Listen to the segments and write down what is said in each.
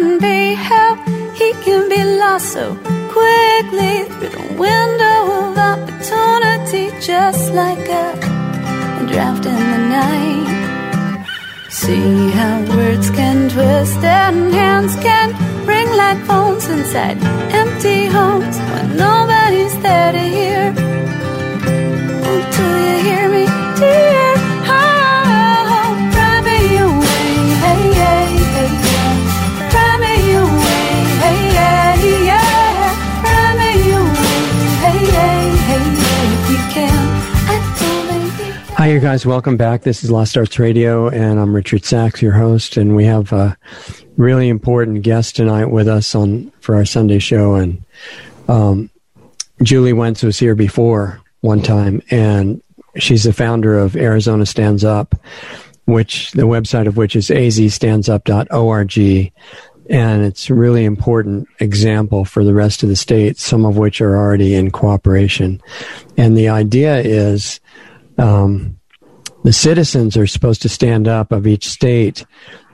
can be, how he can be lost so quickly through the window of opportunity, just like a, a draft in the night. See how words can twist and hands can ring like phones inside empty homes when nobody's there to hear. Oh, do you hear me, dear? Hi, you guys. Welcome back. This is Lost Arts Radio, and I'm Richard Sachs, your host. And we have a really important guest tonight with us on for our Sunday show. And um, Julie Wentz was here before one time, and she's the founder of Arizona Stands Up, which the website of which is azstandsup.org. And it's a really important example for the rest of the states, some of which are already in cooperation. And the idea is um, the citizens are supposed to stand up of each state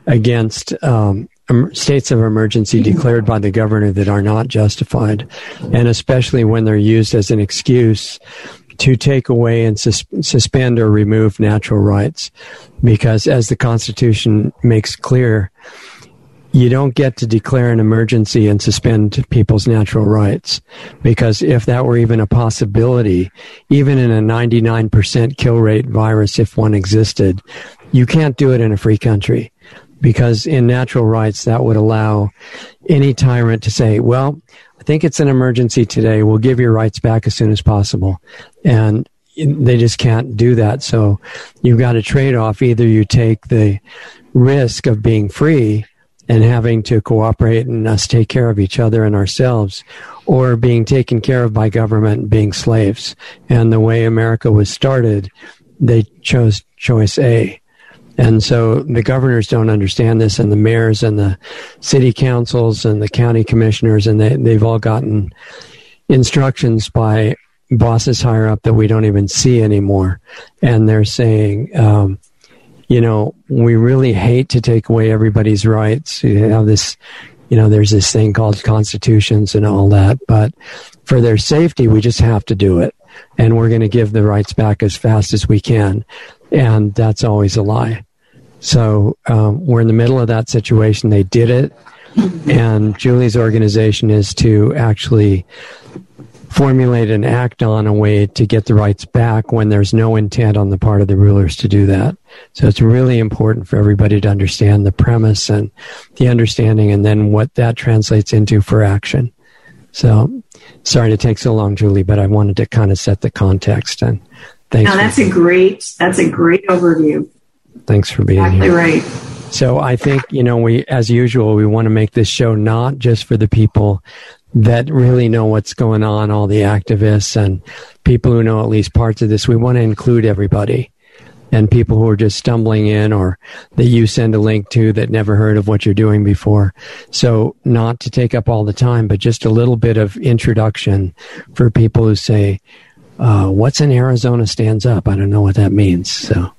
against um, states of emergency declared by the governor that are not justified, and especially when they're used as an excuse to take away and sus- suspend or remove natural rights. Because as the Constitution makes clear, you don't get to declare an emergency and suspend people's natural rights. Because if that were even a possibility, even in a 99% kill rate virus, if one existed, you can't do it in a free country. Because in natural rights, that would allow any tyrant to say, well, I think it's an emergency today. We'll give your rights back as soon as possible. And they just can't do that. So you've got a trade off. Either you take the risk of being free and having to cooperate and us take care of each other and ourselves, or being taken care of by government and being slaves. And the way America was started, they chose choice A. And so the governors don't understand this, and the mayors and the city councils and the county commissioners, and they, they've all gotten instructions by bosses higher up that we don't even see anymore. And they're saying, um, you know, we really hate to take away everybody's rights. You have this, you know, there's this thing called constitutions and all that, but for their safety, we just have to do it. And we're going to give the rights back as fast as we can. And that's always a lie. So um, we're in the middle of that situation. They did it. And Julie's organization is to actually formulate and act on a way to get the rights back when there's no intent on the part of the rulers to do that. So it's really important for everybody to understand the premise and the understanding and then what that translates into for action. So sorry to take so long, Julie, but I wanted to kind of set the context and thanks. No, for- that's a great that's a great overview. Thanks for being Exactly here. right. So I think, you know, we, as usual, we want to make this show not just for the people that really know what's going on, all the activists and people who know at least parts of this. We want to include everybody and people who are just stumbling in or that you send a link to that never heard of what you're doing before. So not to take up all the time, but just a little bit of introduction for people who say, uh, what's in Arizona stands up? I don't know what that means. So.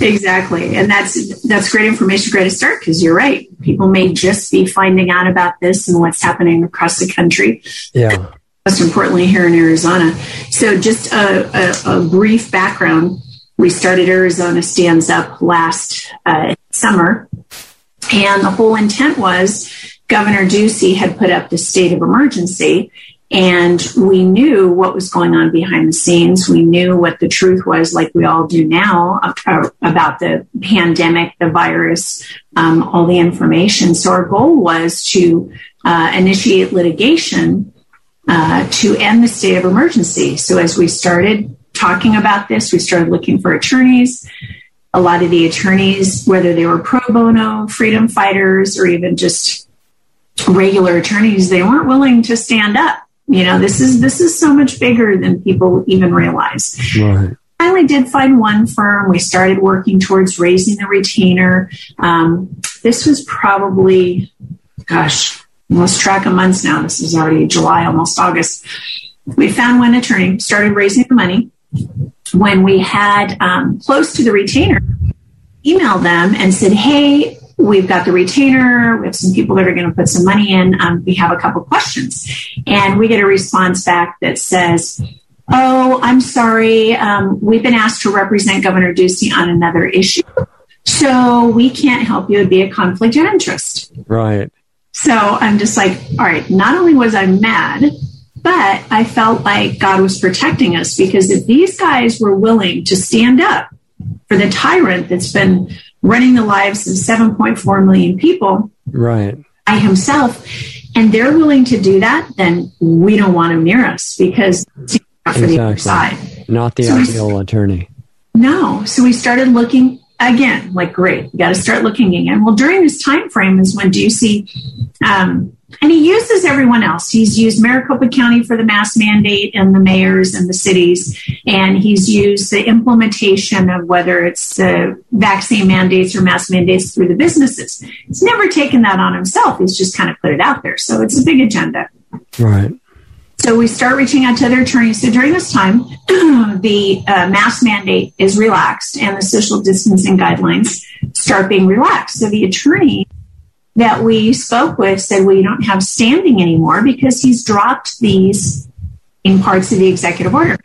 Exactly. And that's that's great information, great to start because you're right. People may just be finding out about this and what's happening across the country. Yeah. Most importantly, here in Arizona. So, just a, a, a brief background. We started Arizona Stands Up last uh, summer, and the whole intent was Governor Ducey had put up the state of emergency, and we knew what was going on behind the scenes. We knew what the truth was, like we all do now, about the pandemic, the virus, um, all the information. So our goal was to uh, initiate litigation uh, to end the state of emergency. So as we started talking about this, we started looking for attorneys. A lot of the attorneys, whether they were pro bono, freedom fighters, or even just regular attorneys, they weren't willing to stand up. You know, this is this is so much bigger than people even realize. Right. Finally, did find one firm. We started working towards raising the retainer. Um, this was probably, gosh, lost track of months now. This is already July, almost August. We found one attorney, started raising the money. When we had um, close to the retainer, emailed them and said, "Hey, we've got the retainer. We have some people that are going to put some money in. Um, we have a couple questions. And we get a response back that says, Oh, I'm sorry. Um, we've been asked to represent Governor Ducey on another issue. So we can't help you. It'd be a conflict of interest. Right. So I'm just like, all right, not only was I mad, but I felt like God was protecting us because if these guys were willing to stand up for the tyrant that's been running the lives of 7.4 million people right. by himself. And they're willing to do that then we don't want him near us because for exactly. the other side. Not the so ideal we, attorney. No. So we started looking again like great we got to start looking again. Well during this time frame is when Doug Ducey um, and he uses everyone else. He's used Maricopa County for the mask mandate and the mayors and the cities. And he's used the implementation of whether it's uh, vaccine mandates or mask mandates through the businesses. He's never taken that on himself. He's just kind of put it out there. So it's a big agenda. Right. So we start reaching out to other attorneys. So during this time, the uh, mask mandate is relaxed and the social distancing guidelines start being relaxed. So the attorney that we spoke with said we don't have standing anymore because he's dropped these in parts of the executive order.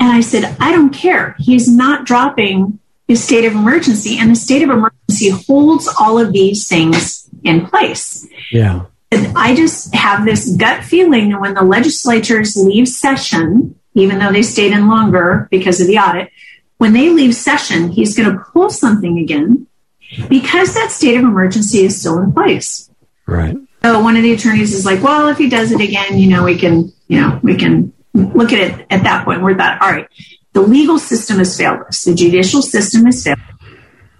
And I said, I don't care. He's not dropping his state of emergency, and the state of emergency holds all of these things in place. Yeah. And I just have this gut feeling that when the legislatures leave session, even though they stayed in longer because of the audit, when they leave session, he's going to pull something again because that state of emergency is still in place. Right. So one of the attorneys is like, well, if he does it again, you know, we can, you know, we can look at it at that point. We're that, all right, the legal system has failed us. The judicial system has failed.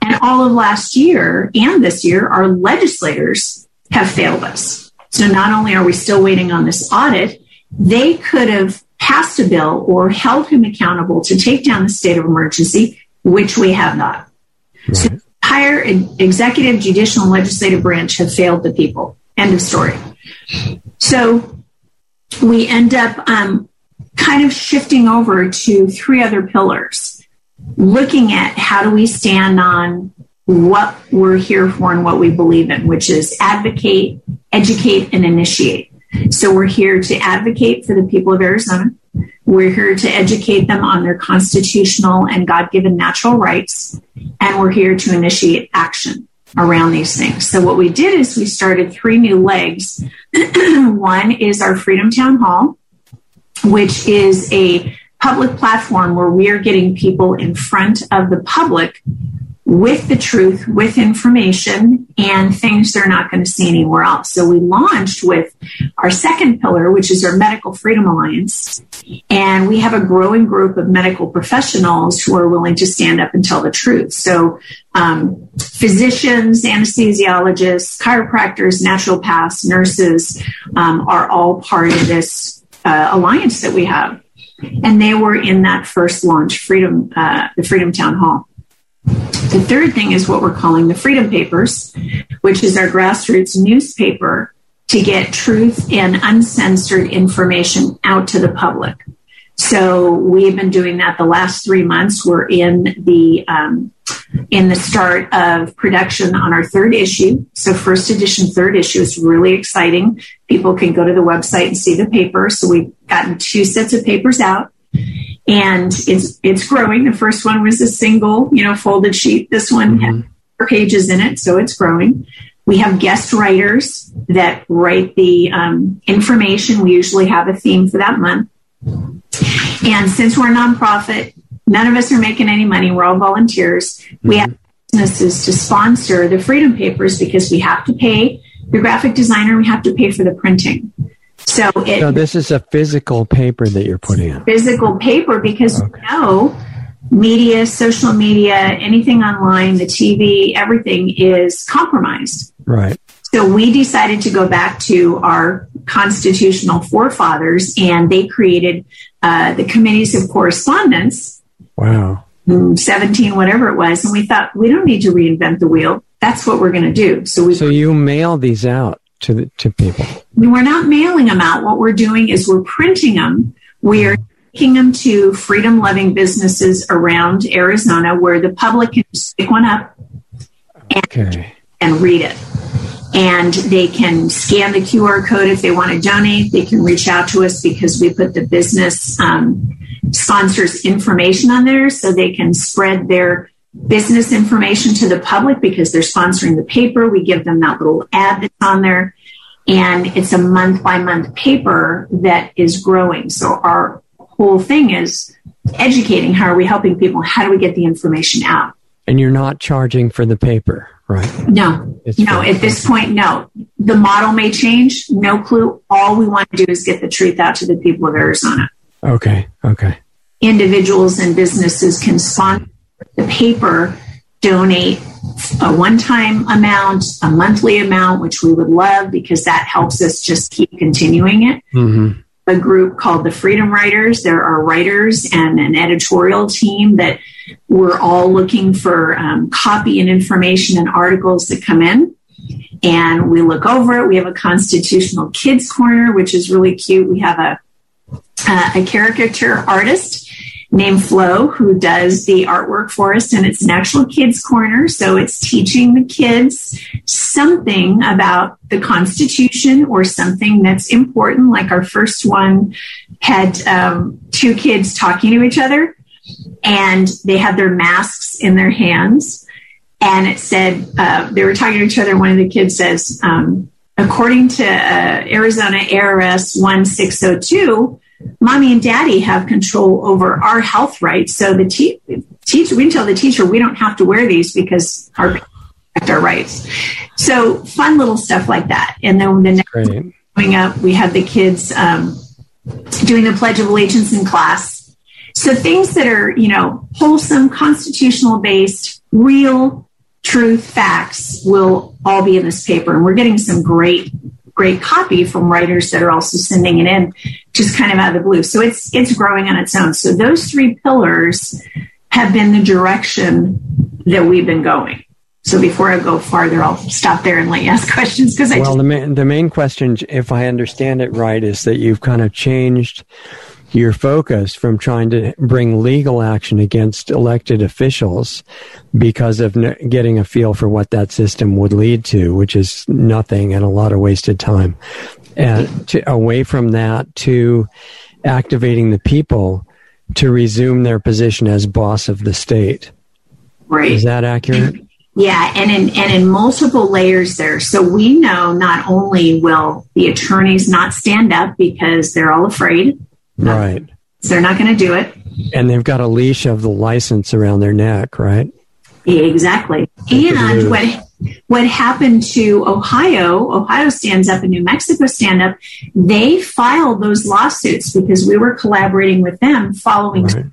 And all of last year and this year, our legislators have failed us. So not only are we still waiting on this audit, they could have passed a bill or held him accountable to take down the state of emergency, which we have not. Right. So entire executive, judicial, and legislative branch have failed the people. End of story. So we end up um, kind of shifting over to three other pillars, looking at how do we stand on what we're here for and what we believe in, which is advocate, educate, and initiate. So we're here to advocate for the people of Arizona. We're here to educate them on their constitutional and God given natural rights, and we're here to initiate action around these things. So, what we did is we started three new legs. One is our Freedom Town Hall, which is a public platform where we are getting people in front of the public with the truth, with information, and things they're not going to see anywhere else. So we launched with our second pillar, which is our Medical Freedom Alliance. And we have a growing group of medical professionals who are willing to stand up and tell the truth. So um, physicians, anesthesiologists, chiropractors, naturopaths, nurses um, are all part of this uh, alliance that we have. And they were in that first launch, Freedom, uh, the Freedom Town Hall. The third thing is what we're calling the Freedom Papers, which is our grassroots newspaper to get truth and uncensored information out to the public. So we've been doing that the last three months. We're in the um, in the start of production on our third issue. So first edition, third issue is really exciting. People can go to the website and see the paper. So we've gotten two sets of papers out and it's it's growing. The first one was a single, you know, folded sheet. This one mm-hmm. had pages in it, so it's growing. We have guest writers that write the um, information. We usually have a theme for that month. And since we're a nonprofit, none of us are making any money. We're all volunteers. Mm-hmm. We have businesses to sponsor the Freedom Papers because we have to pay the graphic designer. We have to pay for the printing. So it. So this is a physical paper that you're putting in. Physical paper because okay. you know, media, social media, anything online, the TV, everything is compromised. Right. So we decided to go back to our constitutional forefathers, and they created uh, the committees of correspondence. Wow. 17, whatever it was. And we thought, we don't need to reinvent the wheel. That's what we're going to do. So we. So you mail these out to the, to people? We're not mailing them out. What we're doing is we're printing them. We're taking them to freedom loving businesses around Arizona where the public can pick one up. okay. and read it. And they can scan the QR code if they want to donate. They can reach out to us because we put the business um, sponsors information on there so they can spread their business information to the public because they're sponsoring the paper. We give them that little ad that's on there. And it's a month by month paper that is growing. So our whole thing is educating. How are we helping people? How do we get the information out? And you're not charging for the paper, right? No, it's no. At this point, no. The model may change. No clue. All we want to do is get the truth out to the people of Arizona. Okay. Okay. Individuals and businesses can sponsor the paper, donate a one time amount, a monthly amount, which we would love because that helps us just keep continuing it. Mm-hmm. A group called the Freedom Writers. There are writers and an editorial team that we're all looking for um, copy and information and articles that come in. And we look over it. We have a constitutional kids corner, which is really cute. We have a uh, a caricature artist named Flo who does the artwork for us, and it's an actual kids corner. So it's teaching the kids something about the Constitution or something that's important. Like our first one had um, two kids talking to each other, and they had their masks in their hands. And it said uh, they were talking to each other. One of the kids says, um, according to uh, Arizona ARS 1602, mommy and daddy have control over our health rights. So the te- teacher, we can tell the teacher we don't have to wear these because our protect our rights. So fun little stuff like that. And then the next Great. coming up, we have the kids um, doing the Pledge of Allegiance in class. So things that are, you know, wholesome, constitutional based, real truth facts will all be in this paper. And we're getting some great great copy from writers that are also sending it in just kind of out of the blue. So it's it's growing on its own. So those three pillars have been the direction that we've been going. So before I go farther, I'll stop there and let you ask questions because I. Well, just- the main the main question, if I understand it right, is that you've kind of changed your focus from trying to bring legal action against elected officials because of getting a feel for what that system would lead to, which is nothing and a lot of wasted time. And to, away from that to activating the people to resume their position as boss of the state. Right. Is that accurate? Yeah, and in and in multiple layers there. So we know not only will the attorneys not stand up because they're all afraid, Right. So they're not going to do it. And they've got a leash of the license around their neck, right? Exactly. And what what happened to Ohio, Ohio stands up and New Mexico stand up, they filed those lawsuits because we were collaborating with them following right.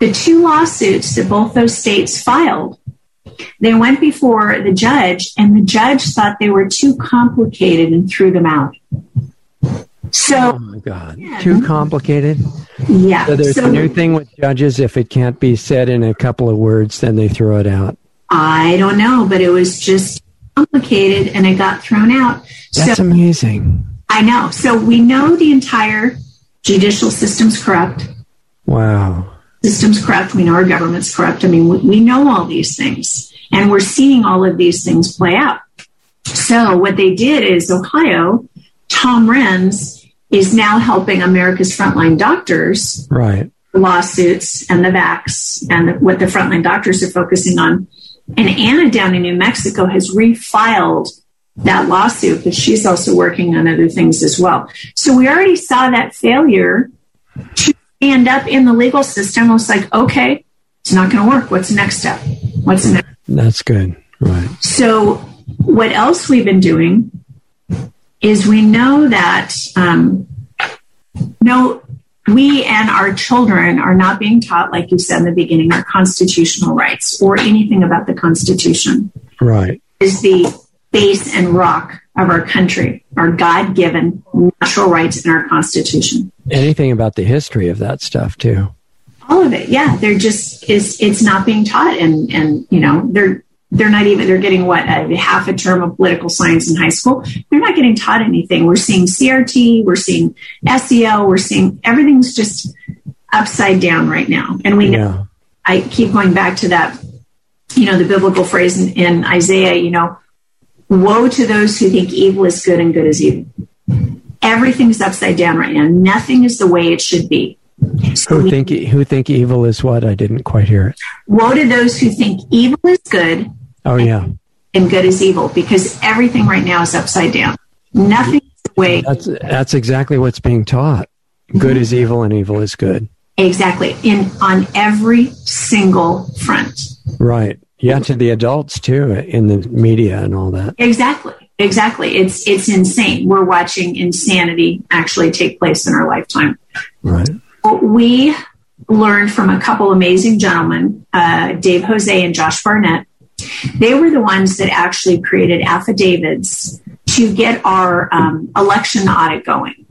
the two lawsuits that both those states filed. They went before the judge and the judge thought they were too complicated and threw them out. So, oh my God, yeah. too complicated. Yeah. So there's so, a new thing with judges. If it can't be said in a couple of words, then they throw it out. I don't know, but it was just complicated and it got thrown out. That's so, amazing. I know. So we know the entire judicial system's corrupt. Wow. System's corrupt. We know our government's corrupt. I mean, we, we know all these things and we're seeing all of these things play out. So what they did is Ohio, Tom Renz is now helping America's frontline doctors. Right. Lawsuits and the vax and the, what the frontline doctors are focusing on. And Anna down in New Mexico has refiled that lawsuit, but she's also working on other things as well. So we already saw that failure to stand up in the legal system. It was like, okay, it's not going to work. What's the next step? What's next? That's good. Right. So what else we've been doing is we know that um, no, we and our children are not being taught, like you said in the beginning, our constitutional rights or anything about the Constitution. Right. Is the base and rock of our country, our God given natural rights in our Constitution. Anything about the history of that stuff, too. All of it, yeah. They're just is it's not being taught, and and you know they're they're not even they're getting what a half a term of political science in high school they're not getting taught anything we're seeing crt we're seeing sel we're seeing everything's just upside down right now and we know yeah. i keep going back to that you know, the biblical phrase in, in Isaiah, you know, woe to those who think evil is good and good is evil. Everything's upside down right now. Nothing is the way it should be. So who think who think evil is what? I didn't quite hear it. Woe to those who think evil is good. Oh yeah. And good is evil because everything right now is upside down. Nothing way. That's that's exactly what's being taught. Good mm-hmm. is evil and evil is good. Exactly. In on every single front. Right. Yeah, to the adults too, in the media and all that. Exactly. Exactly. It's it's insane. We're watching insanity actually take place in our lifetime. Right. We learned from a couple amazing gentlemen, uh, Dave Jose and Josh Barnett. They were the ones that actually created affidavits to get our um, election audit going.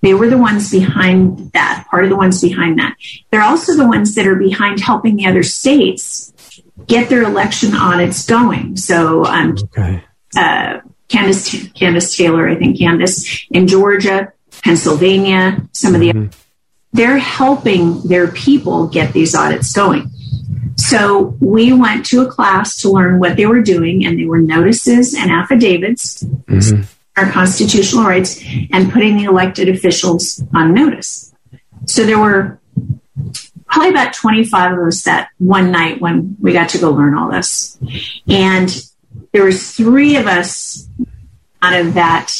They were the ones behind that, part of the ones behind that. They're also the ones that are behind helping the other states get their election audits going. So, um, okay. uh, Candace, Candace Taylor, I think Candace in Georgia, Pennsylvania, some of the, mm-hmm. they're helping their people get these audits going. So we went to a class to learn what they were doing, and they were notices and affidavits, mm-hmm. our constitutional rights, and putting the elected officials on notice. So there were probably about 25 of us that one night when we got to go learn all this. And there was three of us out of that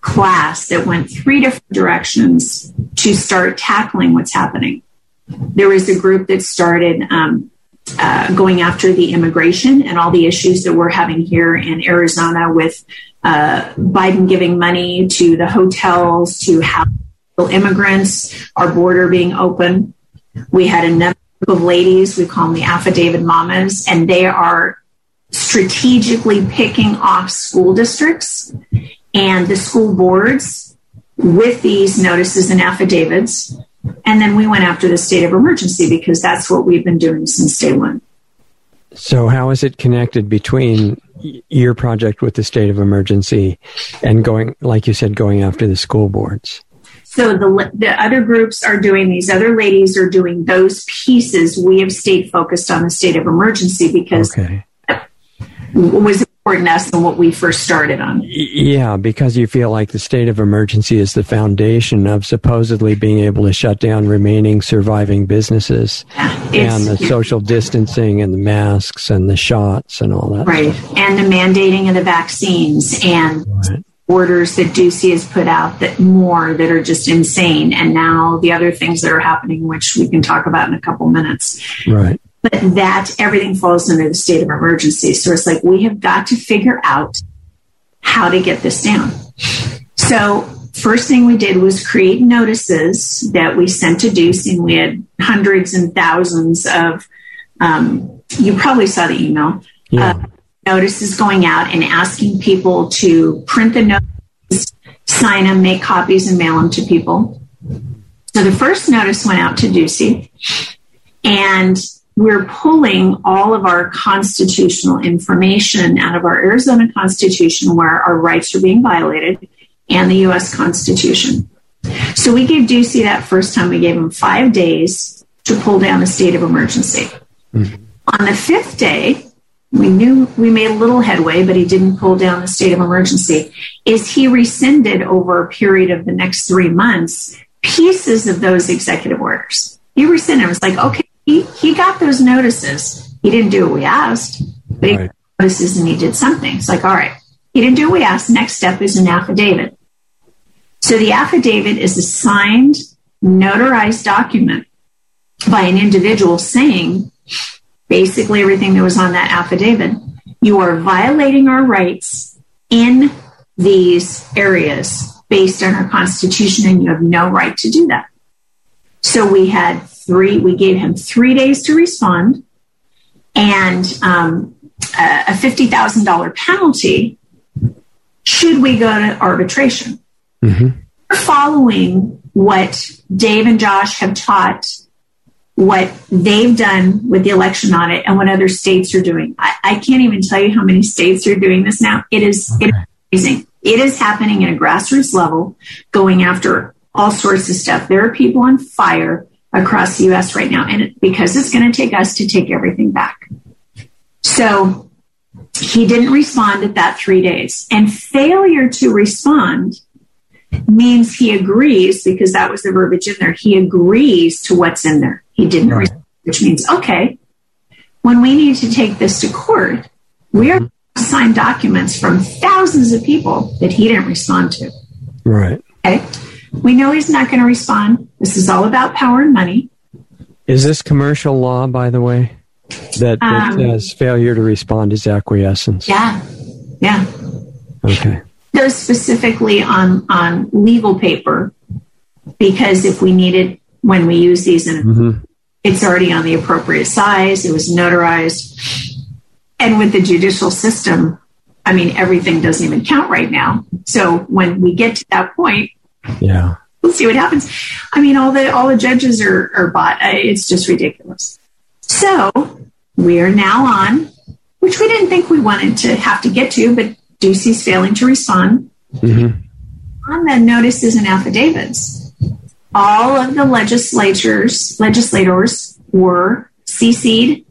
class that went three different directions to start tackling what's happening. There was a group that started um, uh, going after the immigration and all the issues that we're having here in Arizona with uh, Biden giving money to the hotels to house immigrants, our border being open. We had a number of ladies, we call them the affidavit mamas, and they are strategically picking off school districts and the school boards with these notices and affidavits. And then we went after the state of emergency because that's what we've been doing since day one. So, how is it connected between your project with the state of emergency and going, like you said, going after the school boards? So the, the other groups are doing, these other ladies are doing those pieces. We have stayed focused on the state of emergency because okay. was important to us than what we first started on. Yeah, because you feel like the state of emergency is the foundation of supposedly being able to shut down remaining surviving businesses yeah, and the social distancing and the masks and the shots and all that. Right. Stuff. And the mandating of the vaccines and right orders that Ducey has put out that more that are just insane. And now the other things that are happening, which we can talk about in a couple minutes. Right. But that everything falls under the state of emergency. So it's like we have got to figure out how to get this down. So first thing we did was create notices that we sent to Ducey, and we had hundreds and thousands of. Um, you probably saw the email. Yeah. Uh, notices going out and asking people to print the notices, sign them, make copies, and mail them to people. So the first notice went out to Ducey, and we're pulling all of our constitutional information out of our Arizona Constitution where our rights are being violated and the U.S. Constitution. So we gave Ducey that first time, we gave him five days to pull down the state of emergency. Mm-hmm. On the fifth day, we knew we made a little headway, but he didn't pull down the state of emergency. Is he rescinded over a period of the next three months pieces of those executive orders? He rescinded. It was like, okay, he, he got those notices. He didn't do what we asked, but he got notices and he did something. It's like, all right, he didn't do what we asked. Next step is an affidavit. So the affidavit is a signed, notarized document by an individual saying basically everything that was on that affidavit. You are violating our rights in these areas based on our Constitution, and you have no right to do that. So we had three, we gave him three days to respond and um, a $50,000 penalty should we go to arbitration. Mm-hmm. Following what Dave and Josh have taught what they've done with the election audit and what other states are doing. I, I can't even tell you how many states are doing this now. It is, okay. it is amazing. It is happening at a grassroots level, going after all sorts of stuff. There are people on fire across the U.S. right now, and because it's going to take us to take everything back. So he didn't respond at that three days. And failure to respond means he agrees, because that was the verbiage in there, he agrees to what's in there. He didn't Right. respond, which means, okay, when we need to take this to court, we are signed documents from thousands of people that he didn't respond to. Right. Okay. We know he's not going to respond. This is all about power and money. Is this commercial law, by the way, that, that Um, says failure to respond is acquiescence? Yeah. Yeah. Okay. Those specifically on, on legal paper, because if we need it when we use these and hmm it's already on the appropriate size, it was notarized. And with the judicial system, I mean, everything doesn't even count right now. So when we get to that point, Yeah. we'll see what happens. I mean, all the all the judges are are bought. It's just ridiculous. So we are now on, which we didn't think we wanted to have to get to, but Ducey's failing to respond hmm on the notices and affidavits. All of the legislatures legislators were CC'd,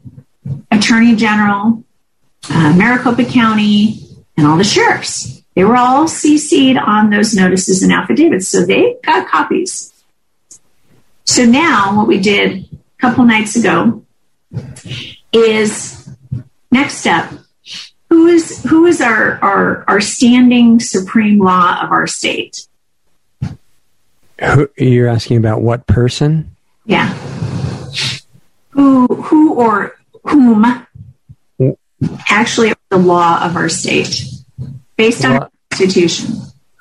Attorney General, uh, Maricopa County, and all the sheriffs. They were all CC'd on those notices and affidavits, so they got copies. So now, what we did a couple nights ago is next step. Who is who is our, our our standing supreme law of our state? Who, you're asking about what person? Yeah. Who who or whom actually the law of our state based on Well- our constitution.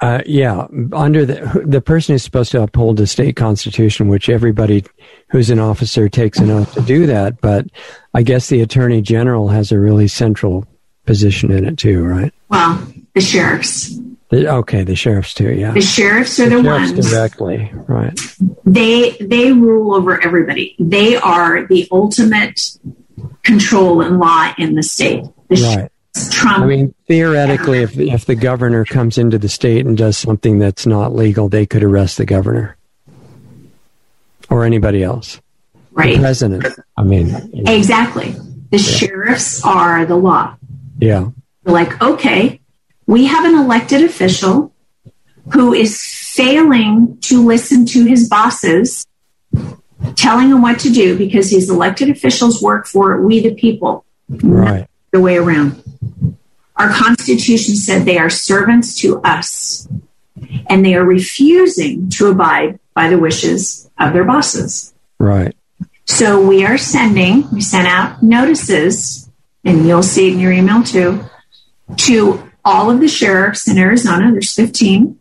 Uh, yeah, under the the person is supposed to uphold the state constitution, which everybody who's an officer takes an oath to do that. But I guess the attorney general has a really central position in it too, right? Well, the sheriffs. The, okay, the sheriffs too. Yeah, The sheriffs are the, sheriffs ones directly, right? they they rule over everybody. They are the ultimate control and law in the state. The Right. Trump I mean, theoretically, if if the governor comes into the state and does something that's not legal, they could arrest the governor or anybody else. The right. president. I mean, you know, Exactly. The sheriffs are the law. yeah, They're like, okay, we have an elected official who is failing to listen to his bosses, telling him what to do because these elected officials work for we the people, right, the way around. Our Constitution said they are servants to us, and they are refusing to abide by the wishes of their bosses. right. So we are sending, we sent out notices, and you'll see it in your email too, to all of the sheriffs in Arizona, there's 15,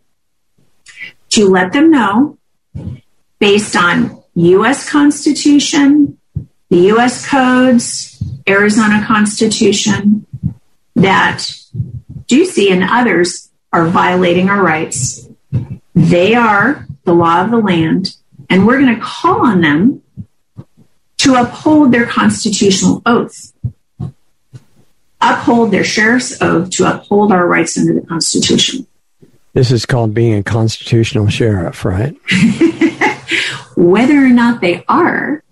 to let them know based on U.S. Constitution, the U.S. codes, Arizona Constitution, that Ducey and others are violating our rights. They are the law of the land, and we're going to call on them to uphold their constitutional oath, uphold their sheriff's oath to uphold our rights under the Constitution. This is called being a constitutional sheriff, right? Whether or not they are,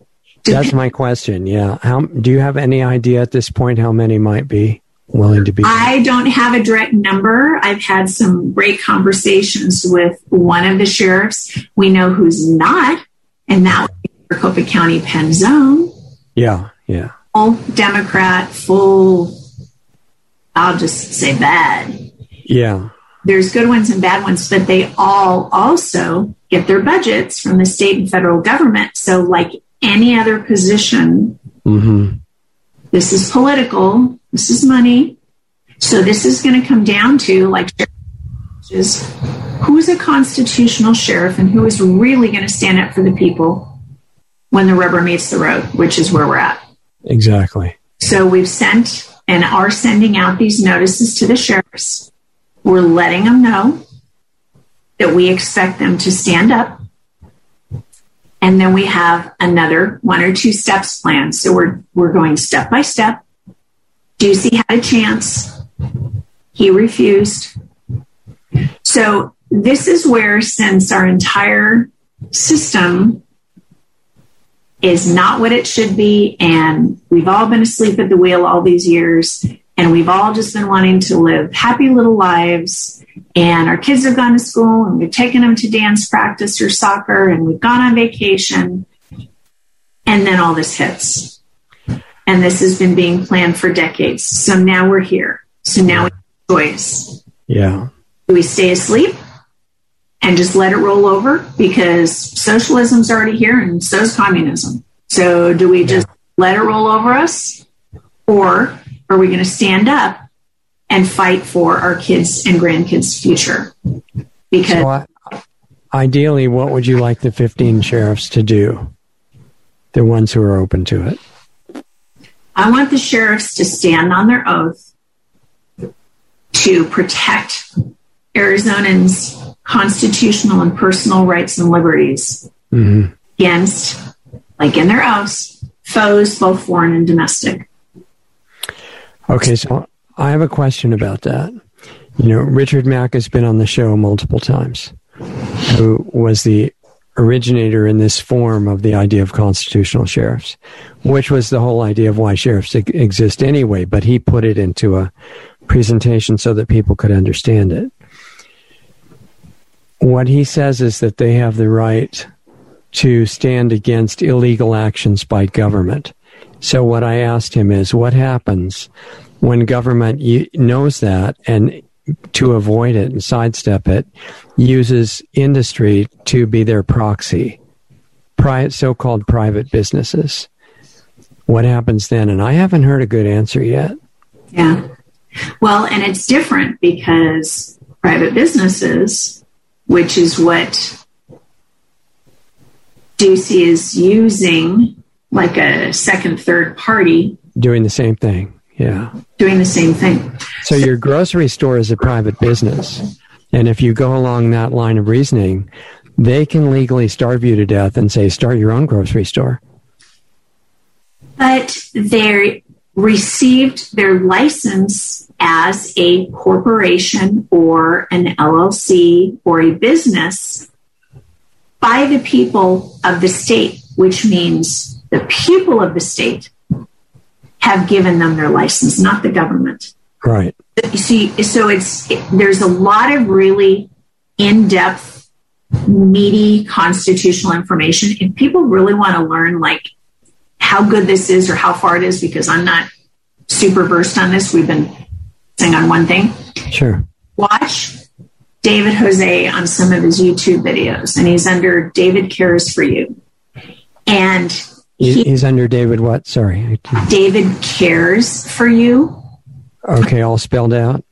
That's my question. Yeah. How do you have any idea at this point how many might be willing to be? I don't have a direct number. I've had some great conversations with one of the sheriffs. We know who's not, and that would be Maricopa County Penzone. yeah, yeah, Full Democrat, full, I'll just say bad. yeah. there's good ones and bad ones, but they all also get their budgets from the state and federal government. So, like any other position, hmm this is political, this is money. So, this is going to come down to like judges, who is a constitutional sheriff and who is really going to stand up for the people when the rubber meets the road, which is where we're at. Exactly. So we've sent and are sending out these notices to the sheriffs. We're letting them know that we expect them to stand up. And then we have another one or two steps planned. So we're, we're going step by step. Ducey had a chance. He refused. So this is where, since our entire system is not what it should be. And we've all been asleep at the wheel all these years. And we've all just been wanting to live happy little lives. And our kids have gone to school and we've taken them to dance practice or soccer and we've gone on vacation. And then all this hits. And this has been being planned for decades. So now we're here. So now we have a choice. Yeah. Do we stay asleep and just let it roll over? Because socialism's already here and so is communism. So do we just let it roll over us? Or are we going to stand up and fight for our kids and grandkids' future? Because So, I, ideally, what would you like the 15 sheriffs to do? The ones who are open to it. I want the sheriffs to stand on their oath to protect Arizonans' constitutional and personal rights and liberties hmm against, like in their oaths, foes, both foreign and domestic. Okay, so I have a question about that. You know, Richard Mack has been on the show multiple times, who was the originator in this form of the idea of constitutional sheriffs, which was the whole idea of why sheriffs exist anyway, but he put it into a presentation so that people could understand it. What he says is that they have the right to stand against illegal actions by government. So what I asked him is, what happens when government knows that and to avoid it and sidestep it, uses industry to be their proxy, pri- so-called private businesses. What happens then? And I haven't heard a good answer yet. Yeah. Well, and it's different because private businesses, which is what Ducey is using, like a second, third party, Doing the same thing. Yeah. doing the same thing. So your grocery store is a private business. And if you go along that line of reasoning, they can legally starve you to death and say, start your own grocery store. But they received their license as a corporation or an LLC or a business by the people of the state, which means the people of the state have given them their license, not the government. Right. You see, so it's it, there's a lot of really in-depth, meaty constitutional information. If people really want to learn, like how good this is or how far it is, because I'm not super versed on this. We've been saying on one thing. Sure. Watch David Jose on some of his YouTube videos, and he's under David Cares for You, and He- he, He's under David what? Sorry. David Cares for You. Okay, all spelled out.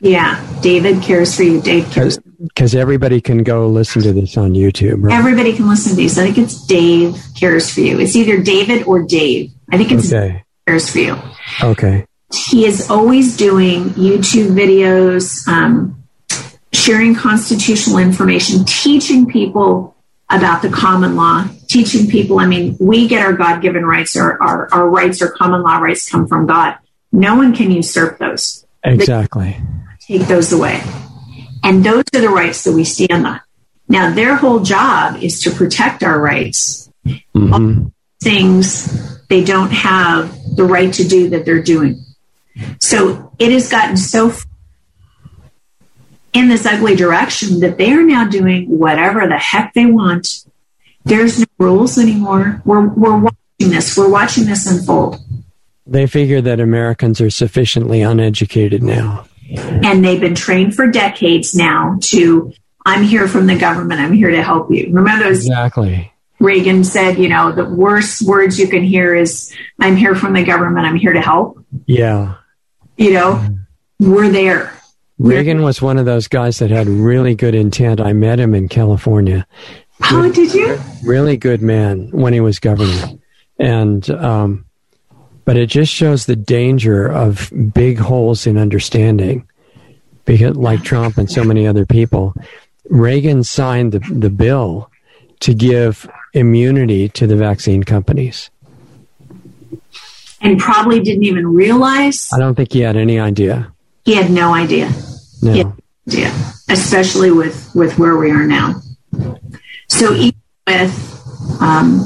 Yeah, David Cares for You. Dave cares. Because everybody can go listen to this on YouTube. Right? Everybody can listen to these. I think it's Dave Cares for You. It's either David or Dave. I think it's Okay. Cares for You. Okay. he is always doing YouTube videos, um, sharing constitutional information, teaching people about the common law, teaching people. I mean, we get our God given rights, our, our, our rights, our common law rights come from God. No one can usurp those, Exactly. take those away. And those are the rights that we stand on. Now, their whole job is to protect our rights. hmm Things they don't have the right to do that they're doing. So it has gotten so in this ugly direction that they are now doing whatever the heck they want. There's no rules anymore. We're, we're watching this. We're watching this unfold. They figure that Americans are sufficiently uneducated now. And they've been trained for decades now to, I'm here from the government. I'm here to help you. Remember those Exactly. Reagan said, you know, the worst words you can hear is, I'm here from the government. I'm here to help. Yeah. You know, we're there. Reagan was one of those guys that had really good intent. I met him in California. Oh, did you? Really good man when he was governor. And, um, but it just shows the danger of big holes in understanding because like Trump and so many other people, Reagan signed the, the bill to give immunity to the vaccine companies. And probably didn't even realize I don't think he had any idea. He had no idea. No. Yeah. idea, especially with with where we are now. So even with um,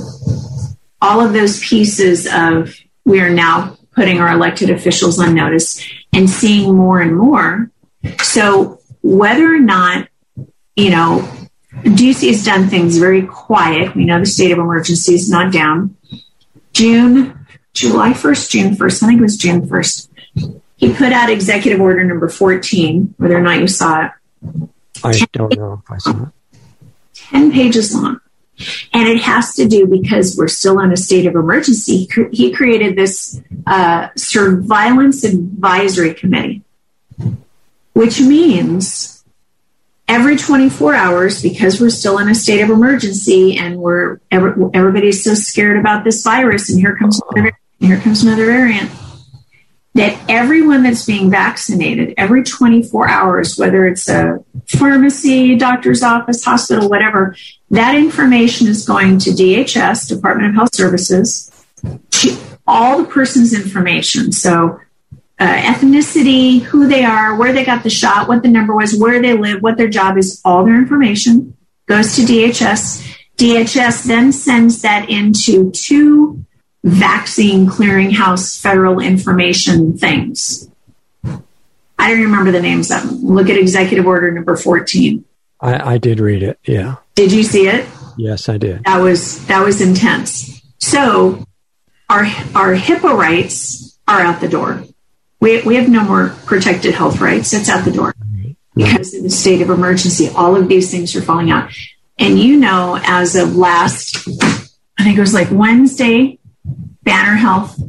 all of those pieces of we are now putting our elected officials on notice and seeing more and more. So whether or not, you know, DC has done things very quiet. We know the state of emergency is not down. June, July 1st, June 1st, I think it was June 1st, he put out executive order number 14, whether or not you saw it. I don't know if I saw it. 10 pages long. And it has to do because we're still in a state of emergency. He created this uh, surveillance advisory committee, which means every 24 hours, because we're still in a state of emergency and we're everybody's so scared about this virus, and here comes another, here comes another variant that everyone that's being vaccinated every 24 hours, whether it's a pharmacy, doctor's office, hospital, whatever, that information is going to DHS, Department of Health Services, to all the person's information. So, uh, ethnicity, who they are, where they got the shot, what the number was, where they live, what their job is, all their information goes to DHS. DHS then sends that into two vaccine clearinghouse federal information things. I don't remember the names of them. Look at executive order number 14. I, I did read it. Yeah. Did you see it? Yes, I did. That was that was intense. So our our HIPAA rights are out the door. We, we have no more protected health rights. It's out the door because of the state of emergency. All of these things are falling out. And you know, as of last, I think it was like Wednesday, Banner Health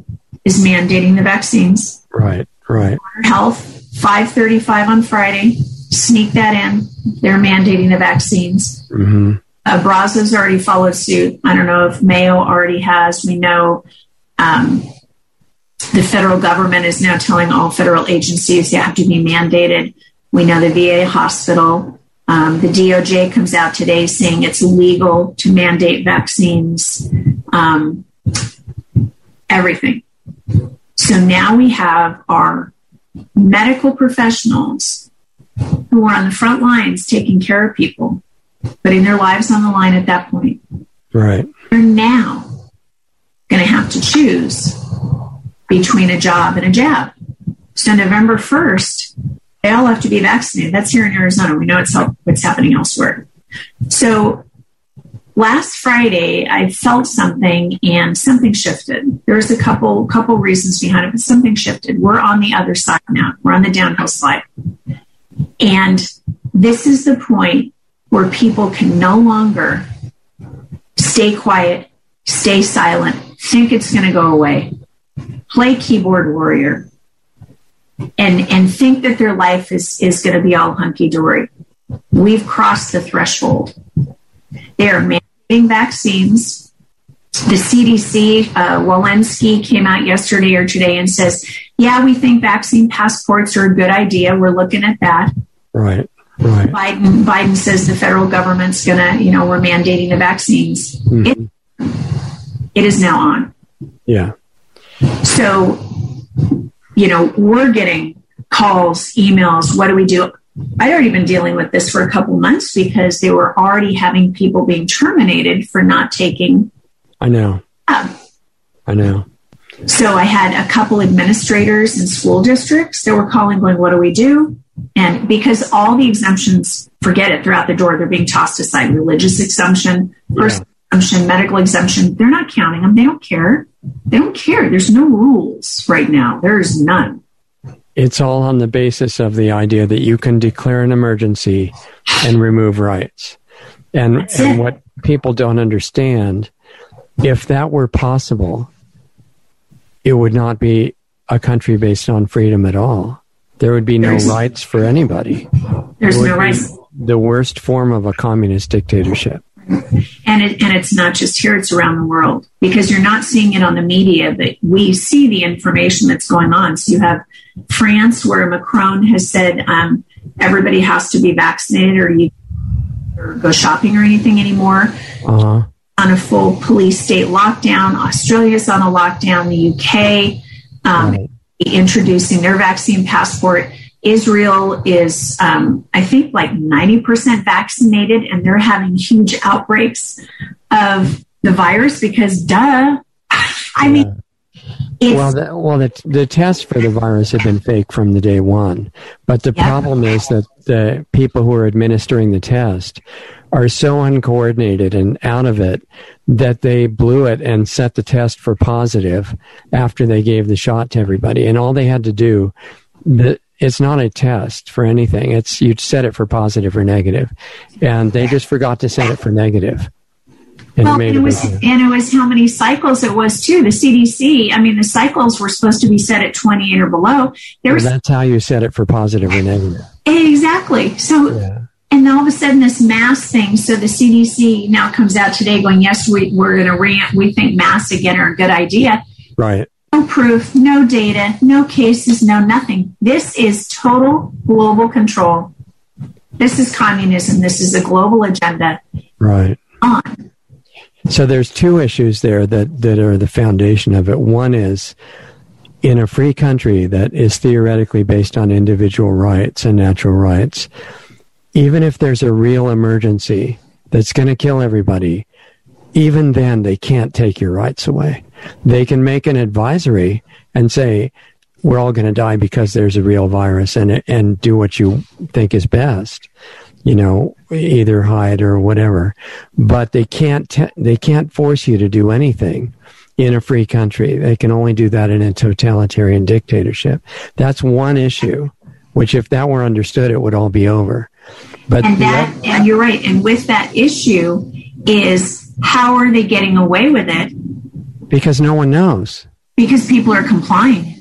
is mandating the vaccines. Right, right. Banner Health, 535 on Friday. Sneak that in. They're mandating the vaccines. Mm-hmm. Brazos already followed suit. I don't know if Mayo already has. We know um, the federal government is now telling all federal agencies they have to be mandated. We know the VA hospital. Um, the DOJ comes out today saying it's illegal to mandate vaccines. Um, everything. So now we have our medical professionals who are on the front lines taking care of people, putting their lives on the line at that point. Right. They're now going to have to choose between a job and a jab. So November 1st, they all have to be vaccinated. That's here in Arizona. We know it's what's happening elsewhere. So last Friday, I felt something and something shifted. There was a couple couple reasons behind it, but something shifted. We're on the other side now. We're on the downhill slide. And this is the point where people can no longer stay quiet, stay silent, think it's going to go away, play keyboard warrior, and, and think that their life is, is going to be all hunky dory. We've crossed the threshold. They are mandating vaccines. The CDC, uh, Walensky came out yesterday or today and says, yeah, we think vaccine passports are a good idea. We're looking at that. Right. Right. Biden Biden says the federal government's gonna, you know, we're mandating the vaccines. Mm-hmm. It, it is now on. Yeah. So, you know, we're getting calls, emails. What do we do? I'd already been dealing with this for a couple months because they were already having people being terminated for not taking. I know. I know. So I had a couple administrators in school districts that were calling, going, "What do we do?" And because all the exemptions, forget it, they're out the door. They're being tossed aside. Religious exemption, personal yeah. exemption, medical exemption. They're not counting them. They don't care. They don't care. There's no rules right now. There's none. It's all on the basis of the idea that you can declare an emergency and remove rights. And, and what people don't understand, if that were possible, it would not be a country based on freedom at all. There would be no there's, rights for anybody. There's no rights. The worst form of a communist dictatorship. And it, and it's not just here; it's around the world because you're not seeing it on the media, but we see the information that's going on. So you have France, where Macron has said um, everybody has to be vaccinated, or you or go shopping or anything anymore. Uh-huh. On a full police state lockdown, Australia's on a lockdown. The UK um, right. introducing their vaccine passport. Israel is, um, I think, like 90% vaccinated, and they're having huge outbreaks of the virus because duh. I mean, it's, Well, the, well, the, the tests for the virus have been fake from the day one. But the Yeah. problem is that the people who are administering the test are so uncoordinated and out of it that they blew it and set the test for positive after they gave the shot to everybody. And all they had to do, the, it's not a test for anything. It's you set it for positive or negative, and they just forgot to set it for negative. And well, it it was, and it was how many cycles it was too. The CDC, I mean, the cycles were supposed to be set at 28 or below. There was That's how you set it for positive or negative. exactly. So, Yeah. and all of a sudden this mass thing. So the CDC now comes out today going, yes, we, we're going to rant. We think masks again are a good idea. Right. No proof, no data, no cases, no nothing. This is total global control. This is communism. This is a global agenda Right. on. So there's two issues there that, that are the foundation of it. One is in a free country that is theoretically based on individual rights and natural rights, even if there's a real emergency that's going to kill everybody, even then they can't take your rights away. They can make an advisory and say, we're all going to die because there's a real virus and, and do what you think is best you know, either hide or whatever. But they can't te- they can't force you to do anything in a free country. They can only do that in a totalitarian dictatorship. That's one issue. Which, if that were understood, it would all be over. But And that, and you're right. And with that issue is how are they getting away with it? Because no one knows. Because people are complying,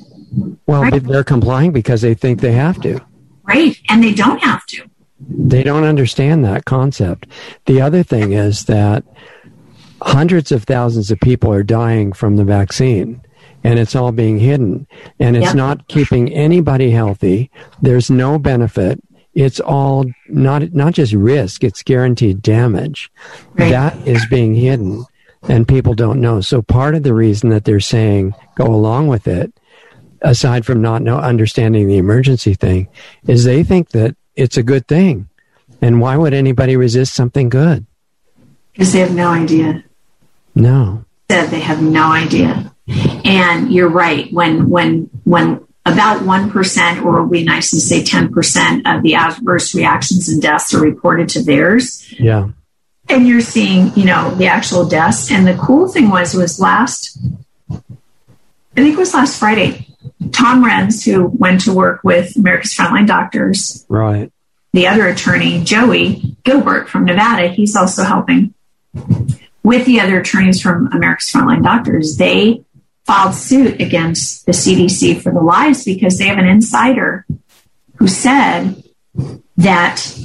Well, Right. they're complying because they think they have to. right? And they don't have to. They don't understand that concept. The other thing is that hundreds of thousands of people are dying from the vaccine and it's all being hidden and it's Yep. not keeping anybody healthy. There's no benefit. It's all not not just risk, it's guaranteed damage. Right. That is being hidden and people don't know. So part of the reason that they're saying go along with it aside from not know, understanding the emergency thing is they think that it's a good thing. And why would anybody resist something good? Because they have no idea. No. Said they have no idea. And you're right. When when when about one percent, or we'd be nice to say ten percent of the adverse reactions and deaths are reported to VAERS, Yeah. And you're seeing, you know, the actual deaths. And the cool thing was, was last, I think it was last Friday, Tom Renz, who went to work with America's Frontline Doctors, Right. the other attorney, Joey Gilbert from Nevada, he's also helping with the other attorneys from America's Frontline Doctors. They filed suit against the CDC for the lies because they have an insider who said that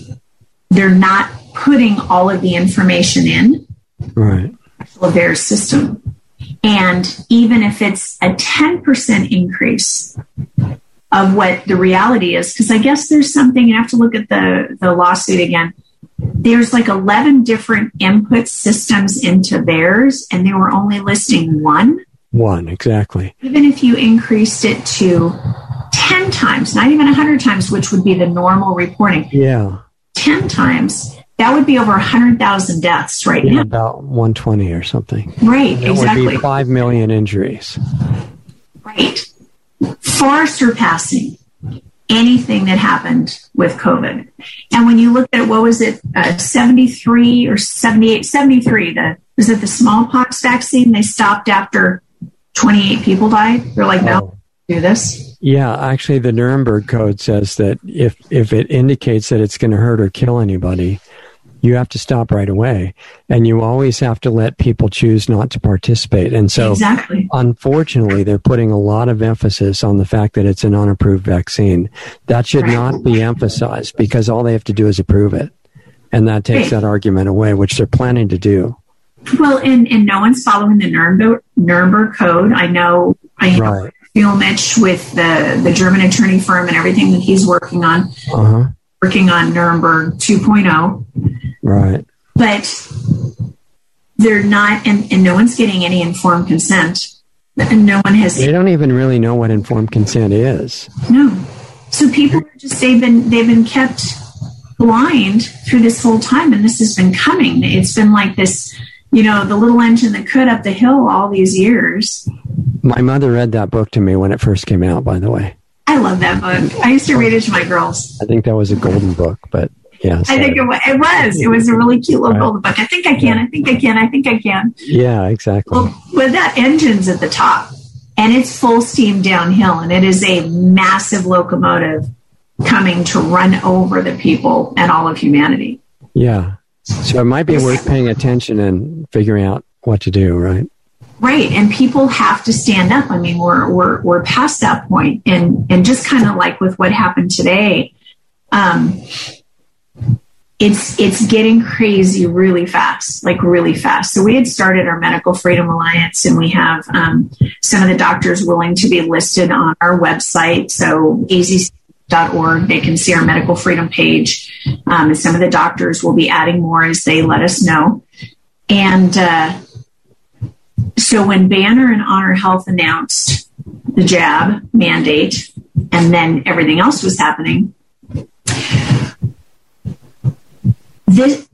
they're not putting all of the information in Right. VAERS system. And even if it's a 10% increase of what the reality is, because I guess there's something, you have to look at the, the lawsuit again. There's like 11 different input systems into VAERS, and they were only listing one. One, exactly. Even if you increased it to 10 times, not even 100 times, which would be the normal reporting, Yeah. 10 times, that would be over 100,000 deaths right yeah now. about 120 or something. Right, That exactly. would be 5 million injuries. Right. Far surpassing anything that happened with COVID. And when you look at what was it, uh, 73 or 78, 73, the, was it the smallpox vaccine? They stopped after 28 people died. They're like, no, Oh. do this. Yeah, actually, the Nuremberg Code says that if, if it indicates that it's going to hurt or kill anybody, you have to stop right away. And you always have to let people choose not to participate. And so, exactly. unfortunately, they're putting a lot of emphasis on the fact that it's an unapproved vaccine. That should not be emphasized because all they have to do is approve it. And that takes that argument away, which they're planning to do. Well, and, and no one's following the Nuremberg, Nuremberg Code. I know, I know Right. Fuellmich with the, the German attorney firm and everything that he's working on, Uh huh. Working on Nuremberg 2.0. Right. but they're not and, and no one's getting any informed consent and no one has They don't even really know what informed consent is. no so people are just they've been they've been kept blind through this whole time and this has been coming it's been like this you know, the little engine that could up the hill all these years. My mother read that book to me when it first came out, by the way. I love that book. I used to read it to my girls. I think that was a golden book, but yeah. I think it was, it was. It was a really cute little right. golden book. I think I can. I think I can. I think I can. Yeah, exactly. Well, with that engine's at the top and it's full steam downhill and it is a massive locomotive coming to run over the people and all of humanity. Yeah. So it might be worth paying attention and figuring out what to do, right? Right. And people have to stand up. I mean, we're we're we're past that point. And and just kind of like with what happened today, um, it's it's getting crazy really fast, like really fast. So we had started our Medical Freedom Alliance, and we have um, some of the doctors willing to be listed on our website. So azc.org, they can see our medical freedom page, um, and some of the doctors will be adding more as they let us know. And uh, so when Banner and Honor Health announced the jab mandate, and then everything else was happening this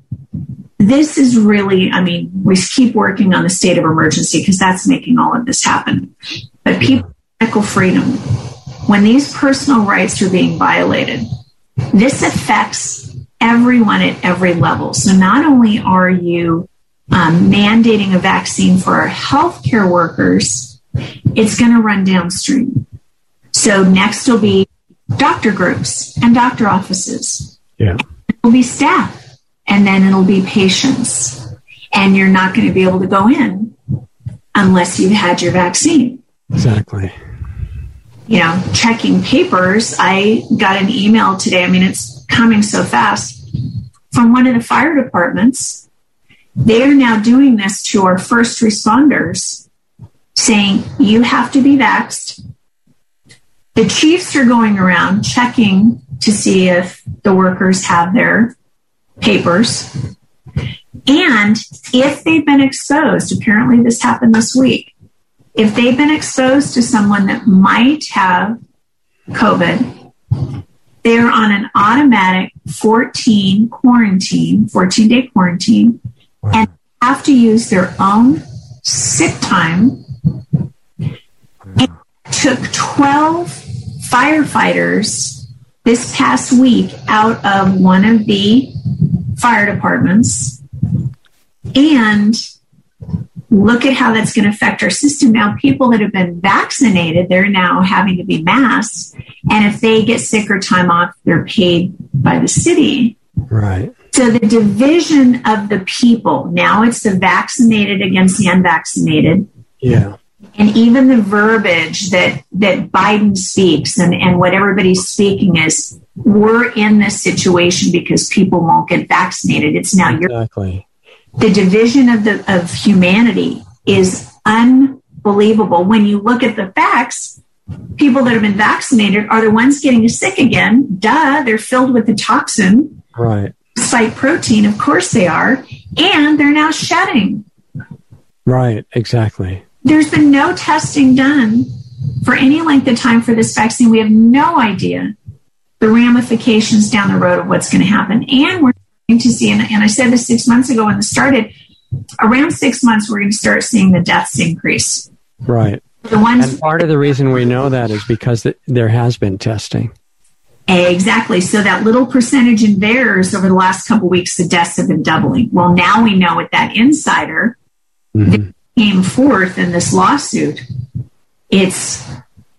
this is really, I mean, we keep working on the state of emergency because that's making all of this happen. But people, medical freedom, when these personal rights are being violated, this affects everyone at every level. So not only are you um, mandating a vaccine for our healthcare workers, it's going to run downstream. So next will be doctor groups and doctor offices. Yeah. It will be staff and then it'll be patients. And you're not going to be able to go in unless you've had your vaccine. Exactly. You know, checking papers. I got an email today. I mean, it's coming so fast from one of the fire departments. They are now doing this to our first responders, saying, you have to be vaxxed. The chiefs are going around checking to see if the workers have their papers. And if they've been exposed, apparently this happened this week, if they've been exposed to someone that might have COVID, they're on an automatic 14 quarantine, 14 day quarantine. And have to use their own sick time. It took 12 firefighters this past week out of one of the fire departments. And look at how that's going to affect our system. Now people that have been vaccinated they're now having to be masked. And if they get sick or time off they're paid by the city. Right so the division of the people now it's the vaccinated against the unvaccinated yeah and even the verbiage that that Biden speaks and, and what everybody's speaking is we're in this situation because people won't get vaccinated. It's now your exactly. the division of the of humanity is unbelievable. When you look at the facts, people that have been vaccinated are the ones getting sick again. Duh, they're filled with the toxin. Right. Spike protein, of course they are, and they're now shedding. Right, exactly. There's been no testing done for any length of time for this vaccine. We have no idea the ramifications down the road of what's going to happen. And we're going to see, and, and I said this six months ago when this started, around six months, we're going to start seeing the deaths increase. Right. The ones and part of the reason we know that is because there has been testing. Exactly. So that little percentage in VAERS over the last couple weeks, the deaths have been doubling. Well, now we know with that insider mm-hmm came forth in this lawsuit, it's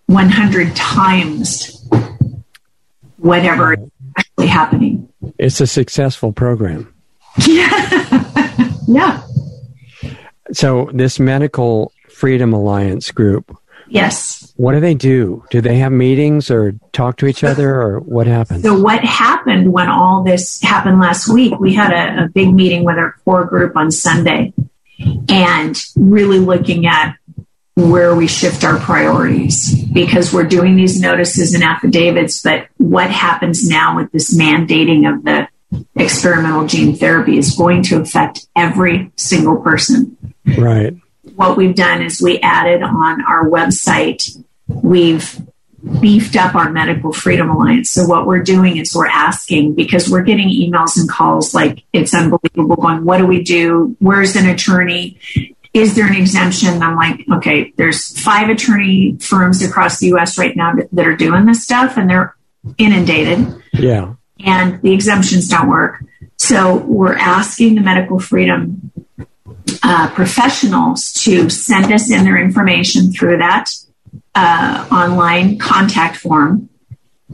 100 times whatever is actually happening. It's a successful program. Yeah. yeah. So, this Medical Freedom Alliance group. Yes. What do they do? Do they have meetings or talk to each other or what happens? So, what happened when all this happened last week? We had a, a big meeting with our core group on Sunday and really looking at where we shift our priorities because we're doing these notices and affidavits, but what happens now with this mandating of the experimental gene therapy is going to affect every single person. Right. What we've done is we added on our website, we've beefed up our Medical Freedom Alliance. So what we're doing is we're asking because we're getting emails and calls like it's unbelievable going, what do we do? Where's an attorney? Is there an exemption? I'm like, okay, there's five attorney firms across the US right now that are doing this stuff and they're inundated. Yeah. And the exemptions don't work. So we're asking the medical freedom uh, professionals to send us in their information through that uh, online contact form.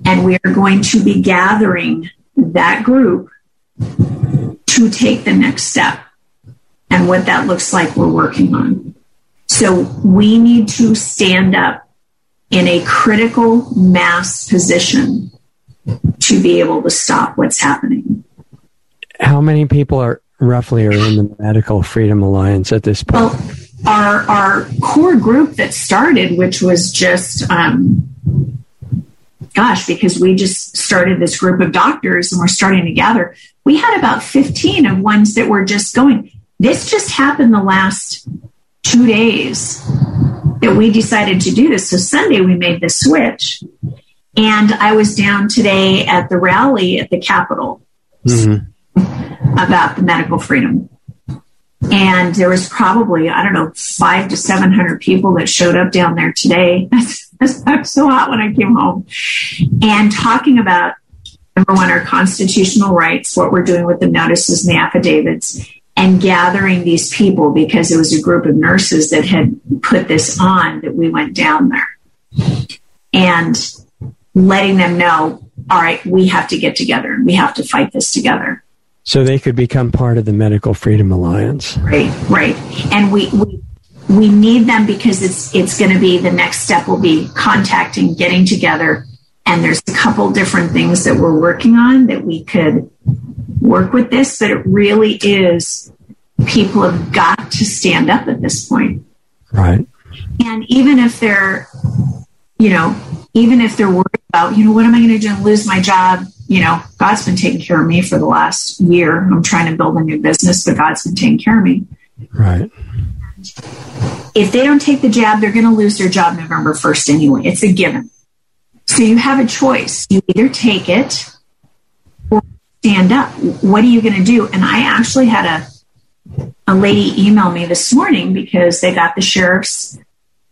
And we are going to be gathering that group to take the next step. And what that looks like, we're working on. So we need to stand up in a critical mass position to be able to stop what's happening. How many people are roughly are in the Medical Freedom Alliance at this point? Well, our our core group that started, which was just um, gosh, because we just started this group of doctors and we're starting to gather. We had about 15 of ones that were just going. This just happened the last two days that we decided to do this. So Sunday we made the switch. And I was down today at the rally at the Capitol mm-hmm. About the medical freedom. And there was probably I don't know five to seven hundred people that showed up down there today. was so hot when I came home, and talking about number one our constitutional rights, what we're doing with the notices and the affidavits, and gathering these people because it was a group of nurses that had put this on that we went down there, and letting them know, all right, we have to get together. And we have to fight this together so they could become part of the Medical Freedom Alliance. Right, right. And we, we we need them because it's it's going to be the next step will be contacting, getting together, and there's a couple different things that we're working on that we could work with this, but it really is people have got to stand up at this point. Right. And even if they're, you know, even if they're worried about, you know, what am I going to do? Lose my job? You know, God's been taking care of me for the last year. I'm trying to build a new business, but God's been taking care of me. Right. If they don't take the jab, they're going to lose their job November 1st anyway. It's a given. So you have a choice. You either take it or stand up. What are you going to do? And I actually had a, a lady email me this morning because they got the sheriff's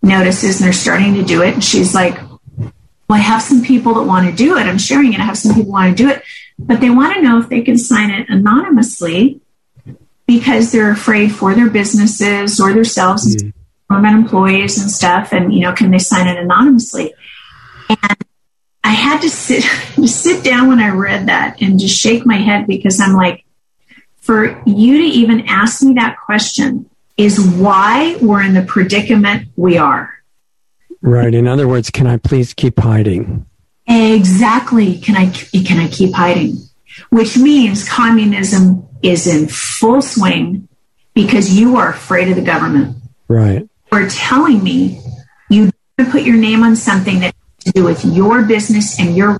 notices and they're starting to do it. And she's like, well, I have some people that want to do it. I'm sharing it. I have some people want to do it, but they want to know if they can sign it anonymously because they're afraid for their businesses or themselves, mm-hmm. government employees and stuff. And you know, can they sign it anonymously? And I had to sit to sit down when I read that and just shake my head because I'm like, for you to even ask me that question is why we're in the predicament we are. Right. In other words, can I please keep hiding? Exactly. Can I can I keep hiding? Which means communism is in full swing because you are afraid of the government. Right. Or telling me you put your name on something that has to do with your business and your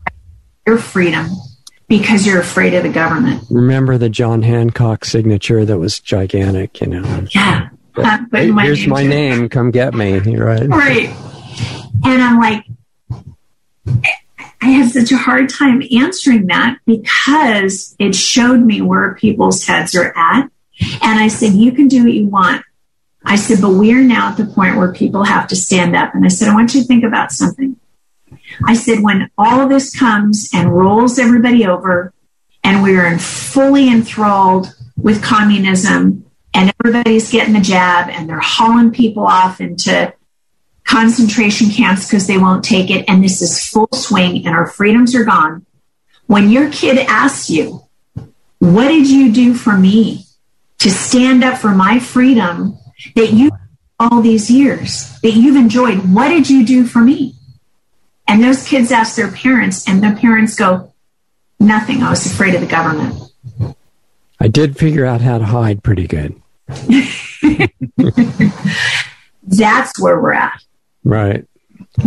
your freedom because you're afraid of the government. Remember the John Hancock signature that was gigantic, you know. Yeah. Hey, my here's my name. Come get me. Right. Right. And I'm like, I had such a hard time answering that because it showed me where people's heads are at. And I said, You can do what you want. I said, But we are now at the point where people have to stand up. And I said, I want you to think about something. I said, When all of this comes and rolls everybody over, and we are fully enthralled with communism, and everybody's getting the jab, and they're hauling people off into concentration camps because they won't take it. And this is full swing and our freedoms are gone. When your kid asks you, what did you do for me to stand up for my freedom that you all these years that you've enjoyed? What did you do for me? And those kids ask their parents and the parents go, nothing. I was afraid of the government. I did figure out how to hide pretty good. That's where we're at. Right.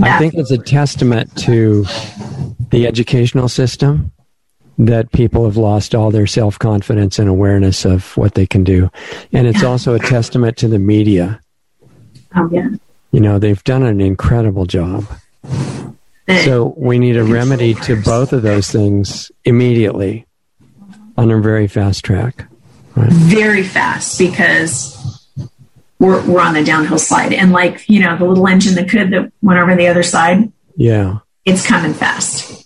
I think it's a testament to the educational system that people have lost all their self confidence and awareness of what they can do. And it's yeah. also a testament to the media. Oh, yeah. You know, they've done an incredible job. so we need a remedy to both of those things immediately on a very fast track. Right? Very fast because we're, we're on the downhill slide. And like, you know, the little engine that could that went over the other side. Yeah. It's coming fast.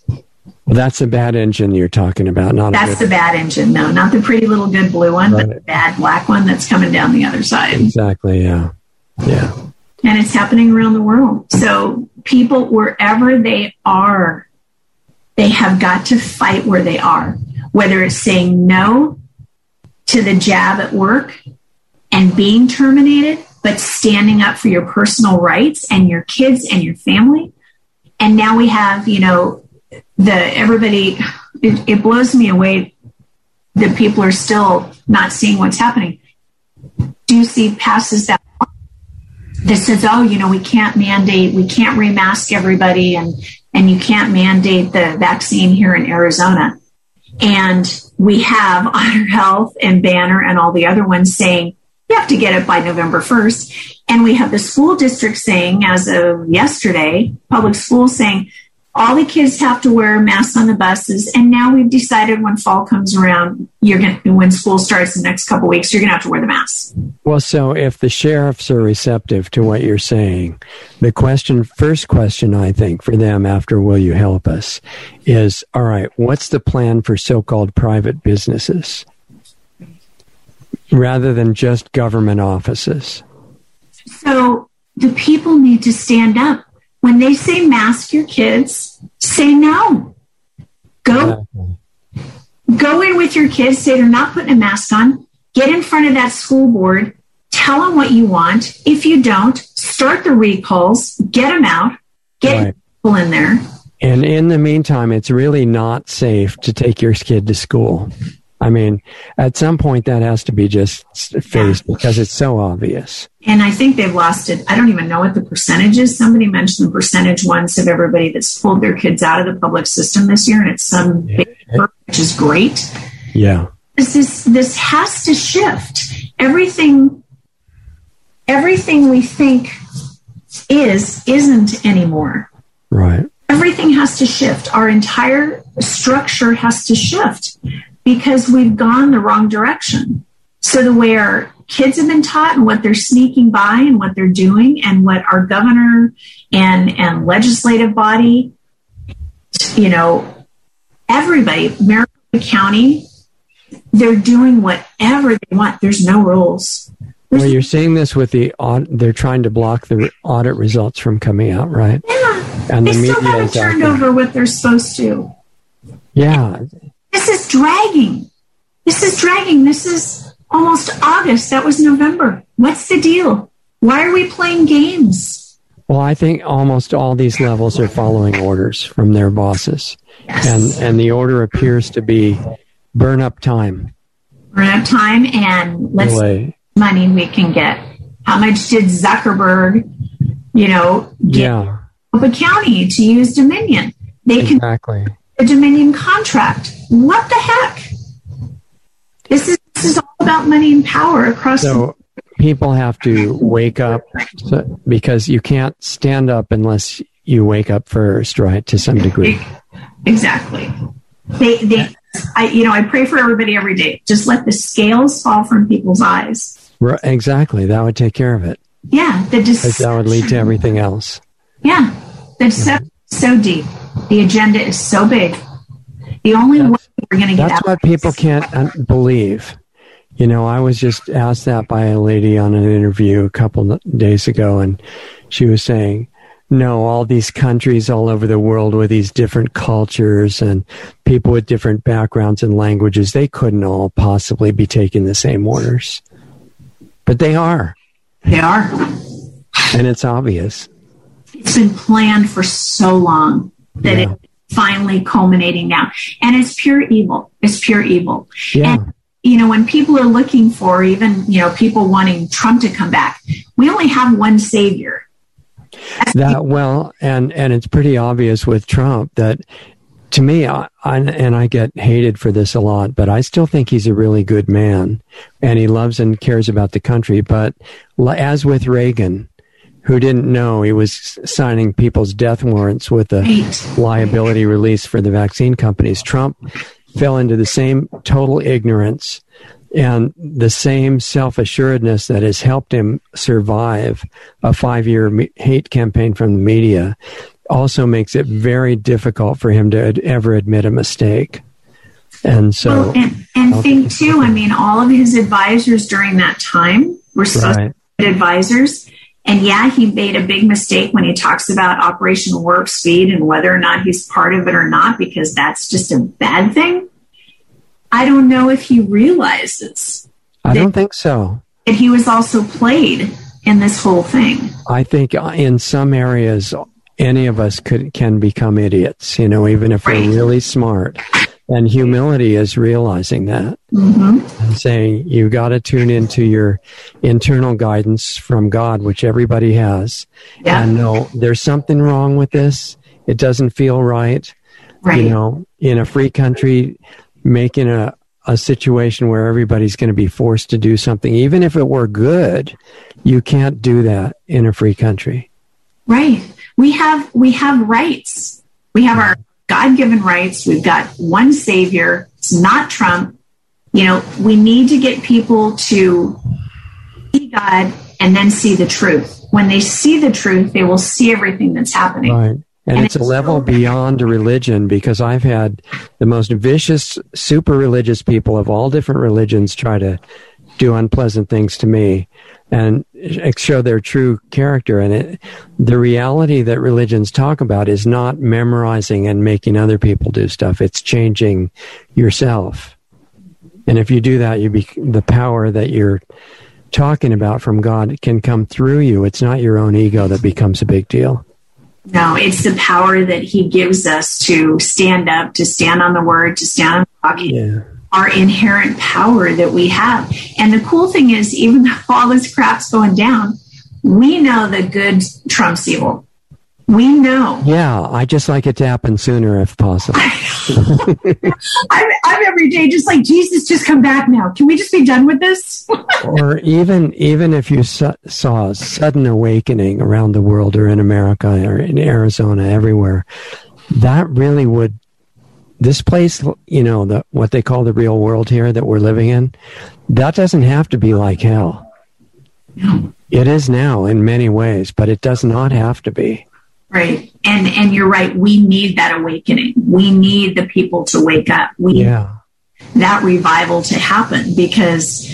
Well, that's a bad engine you're talking about, not that's the bad engine. No, not the pretty little good blue one, right. but the bad black one that's coming down the other side. Exactly. Yeah. Yeah. And it's happening around the world. So people, wherever they are, they have got to fight where they are, whether it's saying no to the jab at work and being terminated, but standing up for your personal rights and your kids and your family. And now we have, you know, the everybody, it, it blows me away that people are still not seeing what's happening. Ducey passes that that says, oh, you know, we can't mandate, we can't remask everybody and, and you can't mandate the vaccine here in Arizona. And we have Honor Health and Banner and all the other ones saying, have to get it by November 1st. And we have the school district saying, as of yesterday, public schools saying, all the kids have to wear masks on the buses. And now we've decided when fall comes around, you're going when school starts the next couple weeks, you're going to have to wear the mask. Well, so if the sheriffs are receptive to what you're saying, the question, first question, I think for them after will you help us is, all right, what's the plan for so-called private businesses? Rather than just government offices? So the people need to stand up. When they say mask your kids, say no. Go go in with your kids, say they're not putting a mask on, get in front of that school board, tell them what you want. If you don't, start the recalls, get them out, get right. people in there. And in the meantime, it's really not safe to take your kid to school. I mean, at some point that has to be just faced yeah. because it's so obvious. And I think they've lost it. I don't even know what the percentage is. Somebody mentioned the percentage once of everybody that's pulled their kids out of the public system this year, and it's some yeah. big number, which is great. Yeah. This is, this has to shift. Everything everything we think is isn't anymore. Right. Everything has to shift. Our entire structure has to shift because we've gone the wrong direction. So the way our kids have been taught and what they're sneaking by and what they're doing and what our governor and, and legislative body, you know, everybody, Maricopa County, they're doing whatever they want. There's no rules. Well, you're seeing this with the audit. They're trying to block the audit results from coming out, right? Yeah, and they the still haven't turned over what they're supposed to. Yeah, this is dragging. This is dragging. This is almost August. That was November. What's the deal? Why are we playing games? Well, I think almost all these levels are following orders from their bosses. Yes. And and the order appears to be burn up time. Burn up time and let's Delay. money we can get. How much did Zuckerberg, you know, get yeah. a county to use Dominion? They exactly. can a Dominion contract. What the heck? This is this is all about money and power across. So the- people have to wake up so, because you can't stand up unless you wake up first, right? To some degree. Exactly. They they. I you know I pray for everybody every day. Just let the scales fall from people's eyes. Exactly. That would take care of it. Yeah. The deception. That would lead to everything else. Yeah. The deception so deep. The agenda is so big. The only that's, way we're going to get That's what people can't believe. You know, I was just asked that by a lady on an interview a couple days ago, and she was saying, no, all these countries all over the world with these different cultures and people with different backgrounds and languages, they couldn't all possibly be taking the same orders. But they are. They are. And it's obvious. It's been planned for so long that yeah. it's finally culminating now. And it's pure evil. It's pure evil. Yeah. And, you know, when people are looking for even, you know, people wanting Trump to come back, we only have one savior. that well, and and it's pretty obvious with Trump that to me, I, I, and I get hated for this a lot, but I still think he's a really good man, and he loves and cares about the country. But as with Reagan, who didn't know he was signing people's death warrants with a Right. liability release for the vaccine companies. Trump fell into the same total ignorance and the same self assuredness that has helped him survive a five year me- hate campaign from the media also makes it very difficult for him to ad- ever admit a mistake. And so, Well, and, and think too, I mean, all of his advisors during that time were right, advisors. And yeah, he made a big mistake when he talks about Operation Warp Speed and whether or not he's part of it or not, because that's just a bad thing. I don't know if he realizes I don't think so. that he was also played in this whole thing. I think uh, in some areas, any of us could can become idiots. You know, even if Right. we're really smart. And humility is realizing that hmm and saying you got to tune into your internal guidance from God, which everybody has, Yeah, and know there's something wrong with this. It doesn't feel right. right. You know, in a free country, making a a situation where everybody's going to be forced to do something, even if it were good, you can't do that in a free country. Right. We have we have rights. We have our God-given rights. We've got one savior. It's not Trump. You know, we need to get people to see God and then see the truth. When they see the truth, they will see everything that's happening. Right. And, And it's a level so- beyond religion because I've had the most vicious, super religious people of all different religions try to do unpleasant things to me and show their true character. And it, the reality that religions talk about is not memorizing and making other people do stuff. It's changing yourself. And if you do that, you be, the power that you're talking about from God can come through you. It's not your own ego that becomes a big deal. No, it's the power that He gives us to stand up, to stand on the Word, to stand on the rock. Yeah. Our inherent power that we have. And the cool thing is, even though all this crap's going down, we know the good trumps evil. We know. Yeah, I just like it to happen sooner if possible. I'm, I'm every day just like, Jesus, just come back now. Can we just be done with this? or even even if you su- saw a sudden awakening around the world or in America or in Arizona everywhere, that really would this place, you know, the what they call the real world here that we're living in, that doesn't have to be like hell. No. It is now in many ways, but it does not have to be. Right. And and you're right. We need that awakening. We need the people to wake up. We need Yeah. that revival to happen because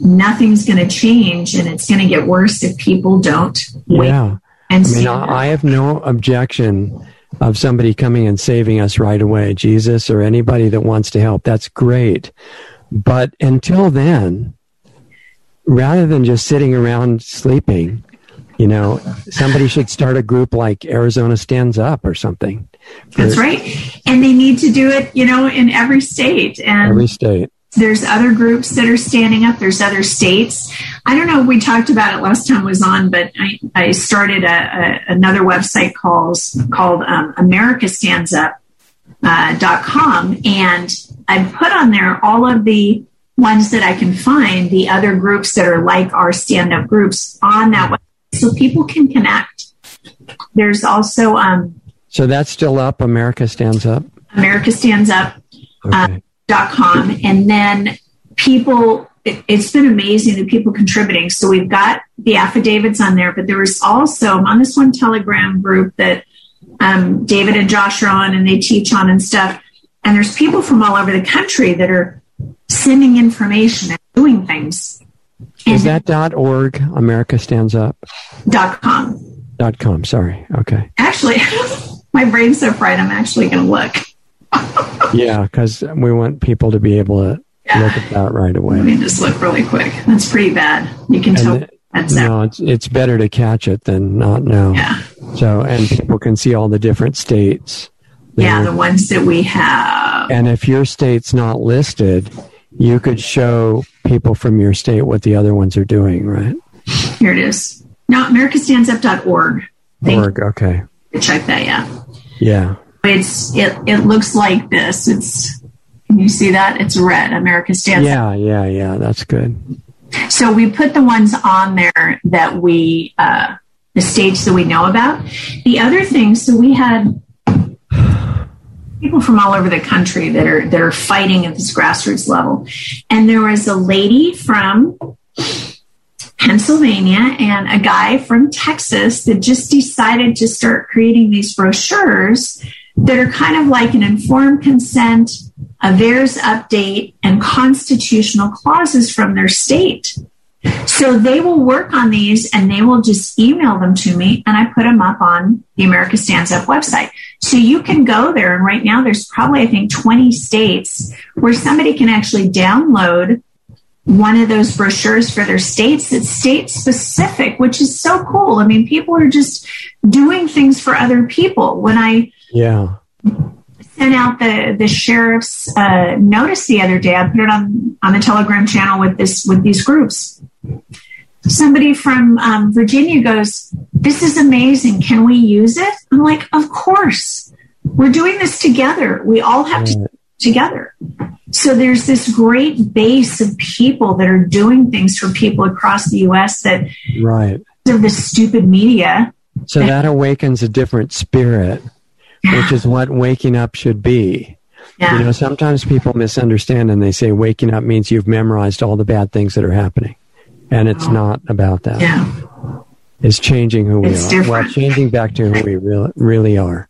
nothing's going to change and it's going to get worse if people don't wake Yeah. and I mean. I I have no objection of somebody coming and saving us right away, Jesus or anybody that wants to help. That's great. But until then, rather than just sitting around sleeping, you know, somebody should start a group like Arizona Stands Up or something. That's right. And they need to do it, you know, in every state. And Every state. There's other groups that are standing up. There's other states. I don't know we talked about it last time I was on, but I, I started a, a, another website called, called um, America Stands Up. Uh, dot com and I put on there all of the ones that I can find, the other groups that are like our stand up groups on that website so people can connect. There's also um, So that's still up. America Stands Up. America Stands Up Okay. dot com and then people it, it's been amazing the people contributing so we've got the affidavits on there but there was also I'm on this one telegram group that um, david and josh are on and they teach on and stuff and there's people from all over the country that are sending information and doing things Is that dot org? America Stands Up dot com dot com. Sorry. Okay. actually my brain's so fried i'm actually going to look Yeah, because we want people to be able to look at that right away. let me just look really quick that's pretty bad you can tell And the- that's that no, it's it's better to catch it than not know. yeah So, and people can see all the different states. Yeah, the ones that we have. and if your state's not listed, you could show people from your state what the other ones are doing, right? Here it is. No, americastandsup.org. Thank Org. Okay. Check that, yeah. Yeah. It's it it looks like this. It's can you see that? It's red. America Stands Yeah. Yeah. Yeah. That's good. So we put the ones on there that we uh the states that we know about. The other thing, so we had people from all over the country that are that are fighting at this grassroots level, and there was a lady from Pennsylvania and a guy from Texas that just decided to start creating these brochures that are kind of like an informed consent, a VAERS update, and constitutional clauses from their state. So they will work on these and they will just email them to me and I put them up on the America Stands Up website. So you can go there and right now there's probably, I think, 20 states where somebody can actually download one of those brochures for their states that's state specific, which is so cool. I mean, people are just doing things for other people. When I yeah sent out the the sheriff's uh, notice the other day, I put it on on the Telegram channel with this with these groups. Somebody from um, Virginia goes, "This is amazing. Can we use it?" I'm like, "Of course. We're doing this together. We all have to together." So there's this great base of people that are doing things for people across the U.S. that right of the stupid media. So that awakens a different spirit, which is what waking up should be. Yeah. You know, sometimes people misunderstand and they say waking up means you've memorized all the bad things that are happening, and it's oh. not about that. Yeah. It's changing who we it's are. Different. Well, changing back to who we really, really are.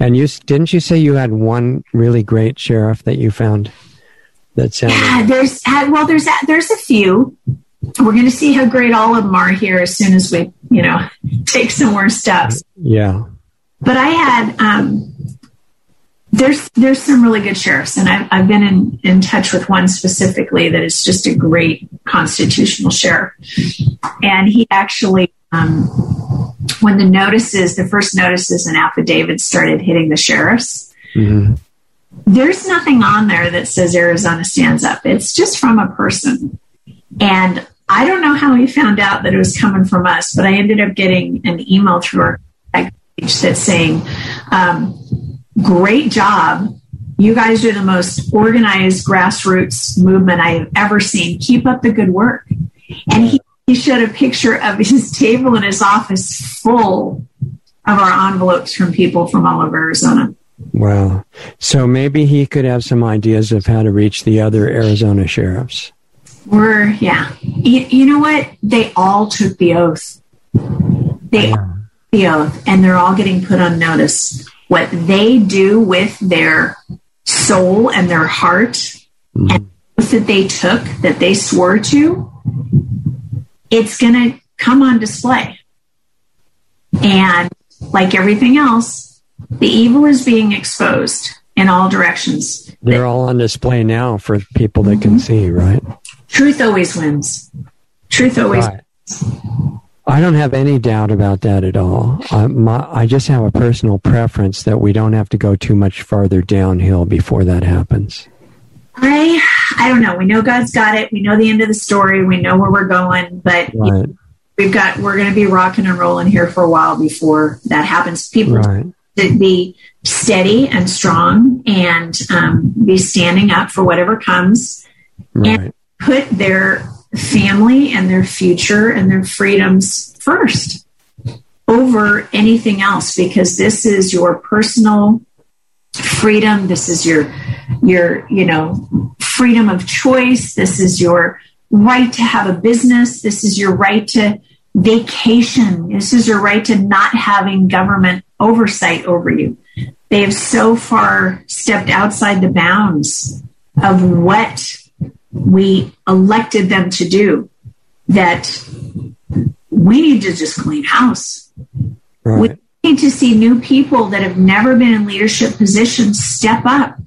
And you didn't you say you had one really great sheriff that you found? That sounds. Yeah, there's well, there's a, there's a few. We're going to see how great all of them are here as soon as we, you know, take some more steps. Yeah. But I had um, there's there's some really good sheriffs, and I've I've been in in touch with one specifically that is just a great constitutional sheriff, and he actually. Um, when the notices, the first notices and affidavits started hitting the sheriffs, mm-hmm there's nothing on there that says Arizona stands up. It's just from a person. And I don't know how he found out that it was coming from us, but I ended up getting an email through our that's saying, um, Great job. You guys are the most organized grassroots movement I have ever seen. Keep up the good work. And he, he showed a picture of his table in his office full of our envelopes from people from all over Arizona. Wow. So maybe he could have some ideas of how to reach the other Arizona sheriffs. We're, yeah. You, you know what? They all took the oath. They yeah. The oath, and they're all getting put on notice. What they do with their soul and their heart mm-hmm. and that they took, that they swore to, it's going to come on display. And like everything else, the evil is being exposed in all directions. They're all on display now for people that can see, right? Truth always wins. Truth always right. wins. I don't have any doubt about that at all. Uh, my, I just have a personal preference that we don't have to go too much farther downhill before that happens. I I don't know. We know God's got it. We know the end of the story. We know where we're going, but right. we've got we're going to be rocking and rolling here for a while before that happens. People right to be steady and strong and um, be standing up for whatever comes right. and put their family and their future and their freedoms first over anything else because this is your personal freedom. This is your your you know freedom of choice. This is your right to have a business. This is your right to vacation. This is your right to not having government oversight over you. They have so far stepped outside the bounds of what we elected them to do that we need to just clean house. Right. We need to see new people that have never been in leadership positions step up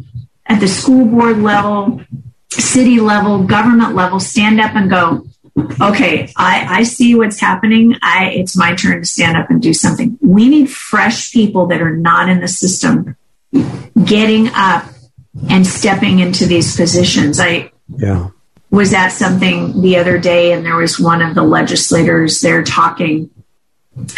at the school board level, city level, government level, stand up and go, okay, I, I see what's happening. I, it's my turn to stand up and do something. We need fresh people that are not in the system getting up and stepping into these positions. I yeah. was at something the other day, and there was one of the legislators there talking,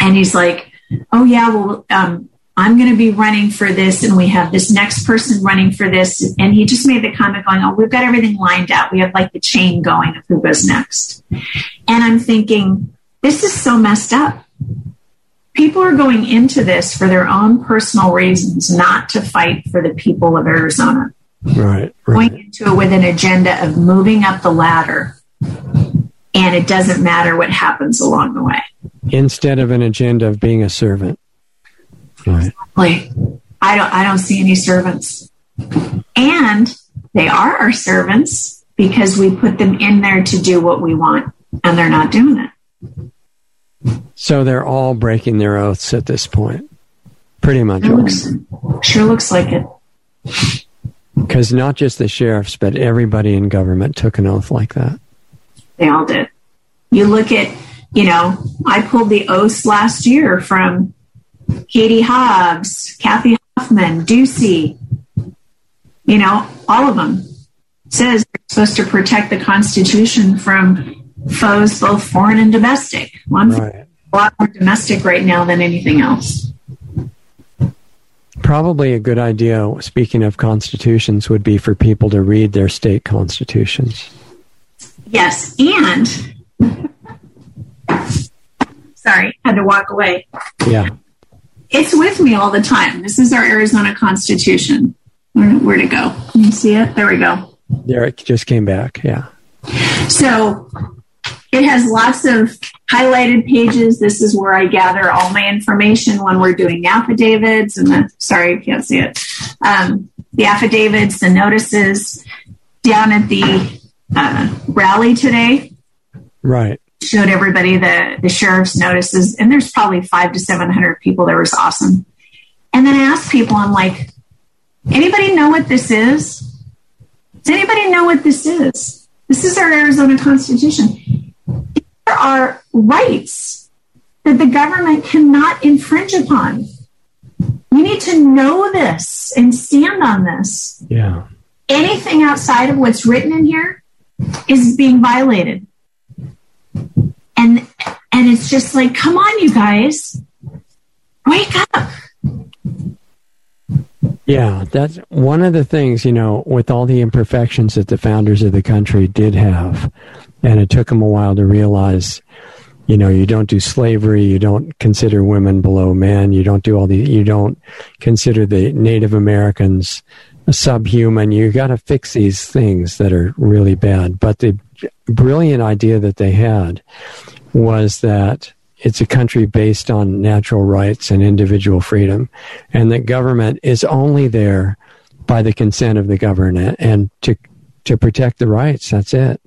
and he's like, "Oh yeah, well, um, I'm going to be running for this, and we have this next person running for this. And he just made the comment going, Oh, we've got everything lined out. We have like the chain going of who goes next. And I'm thinking, This is so messed up. people are going into this for their own personal reasons, not to fight for the people of Arizona. Right. Going into it with an agenda of moving up the ladder, and it doesn't matter what happens along the way. Instead of an agenda of being a servant. Right. Like, I don't, I don't see any servants, and they are our servants because we put them in there to do what we want, and they're not doing it. So they're all breaking their oaths at this point. Pretty much Sure looks, sure looks like it. Because not just the sheriffs, but everybody in government took an oath like that. They all did. You look at, you know, I pulled the oaths last year from Katie Hobbs, Kathy Hoffman, Ducey, you know, all of them says they're supposed to protect the Constitution from foes, both foreign and domestic. Well, I'm Right. a lot more domestic right now than anything else. Probably a good idea, speaking of constitutions, would be for people to read their state constitutions. Yes, and sorry, had to walk away. Yeah. It's with me all the time. This is our Arizona Constitution. Where, where'd it go? Can you see it? There we go. There it just came back. Yeah. So it has lots of highlighted pages. This is where I gather all my information when we're doing affidavits and the, sorry, you can't see it. Um, the affidavits, the notices down at the uh, rally today Right. showed everybody the, the sheriff's notices and there's probably five to 700 people there was awesome. And then I asked people, I'm like, anybody know what this is? Does anybody know what this is? This is our Arizona Constitution. Are rights that the government cannot infringe upon. You need to know this and stand on this. Yeah. Anything outside of what's written in here is being violated. And and it's just like, come on, you guys. Wake up. Yeah, that's one of the things, you know, with all the imperfections that the founders of the country did have. And it took them a while to realize, you know, you don't do slavery, you don't consider women below men, you don't do all the, you don't consider the Native Americans subhuman. You got to fix these things that are really bad. But the brilliant idea that they had was that it's a country based on natural rights and individual freedom, and that government is only there by the consent of the governed and to to protect the rights. That's it.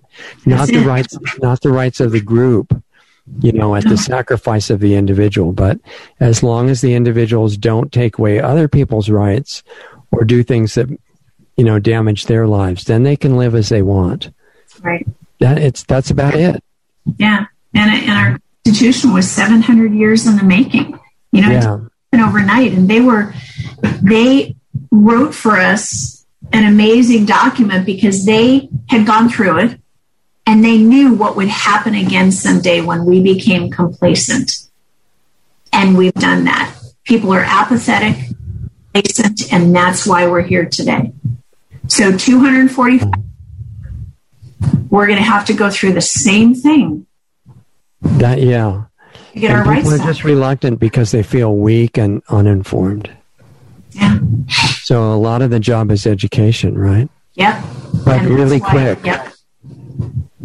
Not the rights, not the rights of the group. You know, at the oh. sacrifice of the individual. But as long as the individuals don't take away other people's rights or do things that you know damage their lives, then they can live as they want. Right. That it's that's about it. Yeah. And, and our constitution was 700 years in the making. You know, Yeah. didn't overnight. And they were, they wrote for us an amazing document because they had gone through it and they knew what would happen again someday when we became complacent. And we've done that. People are apathetic, complacent, and that's why we're here today. So 245, we're going to have to go through the same thing That yeah. to get our and rights people are back. just reluctant because they feel weak and uninformed. Yeah. So a lot of the job is education, right? Yep. But And really that's why- quick. Yep.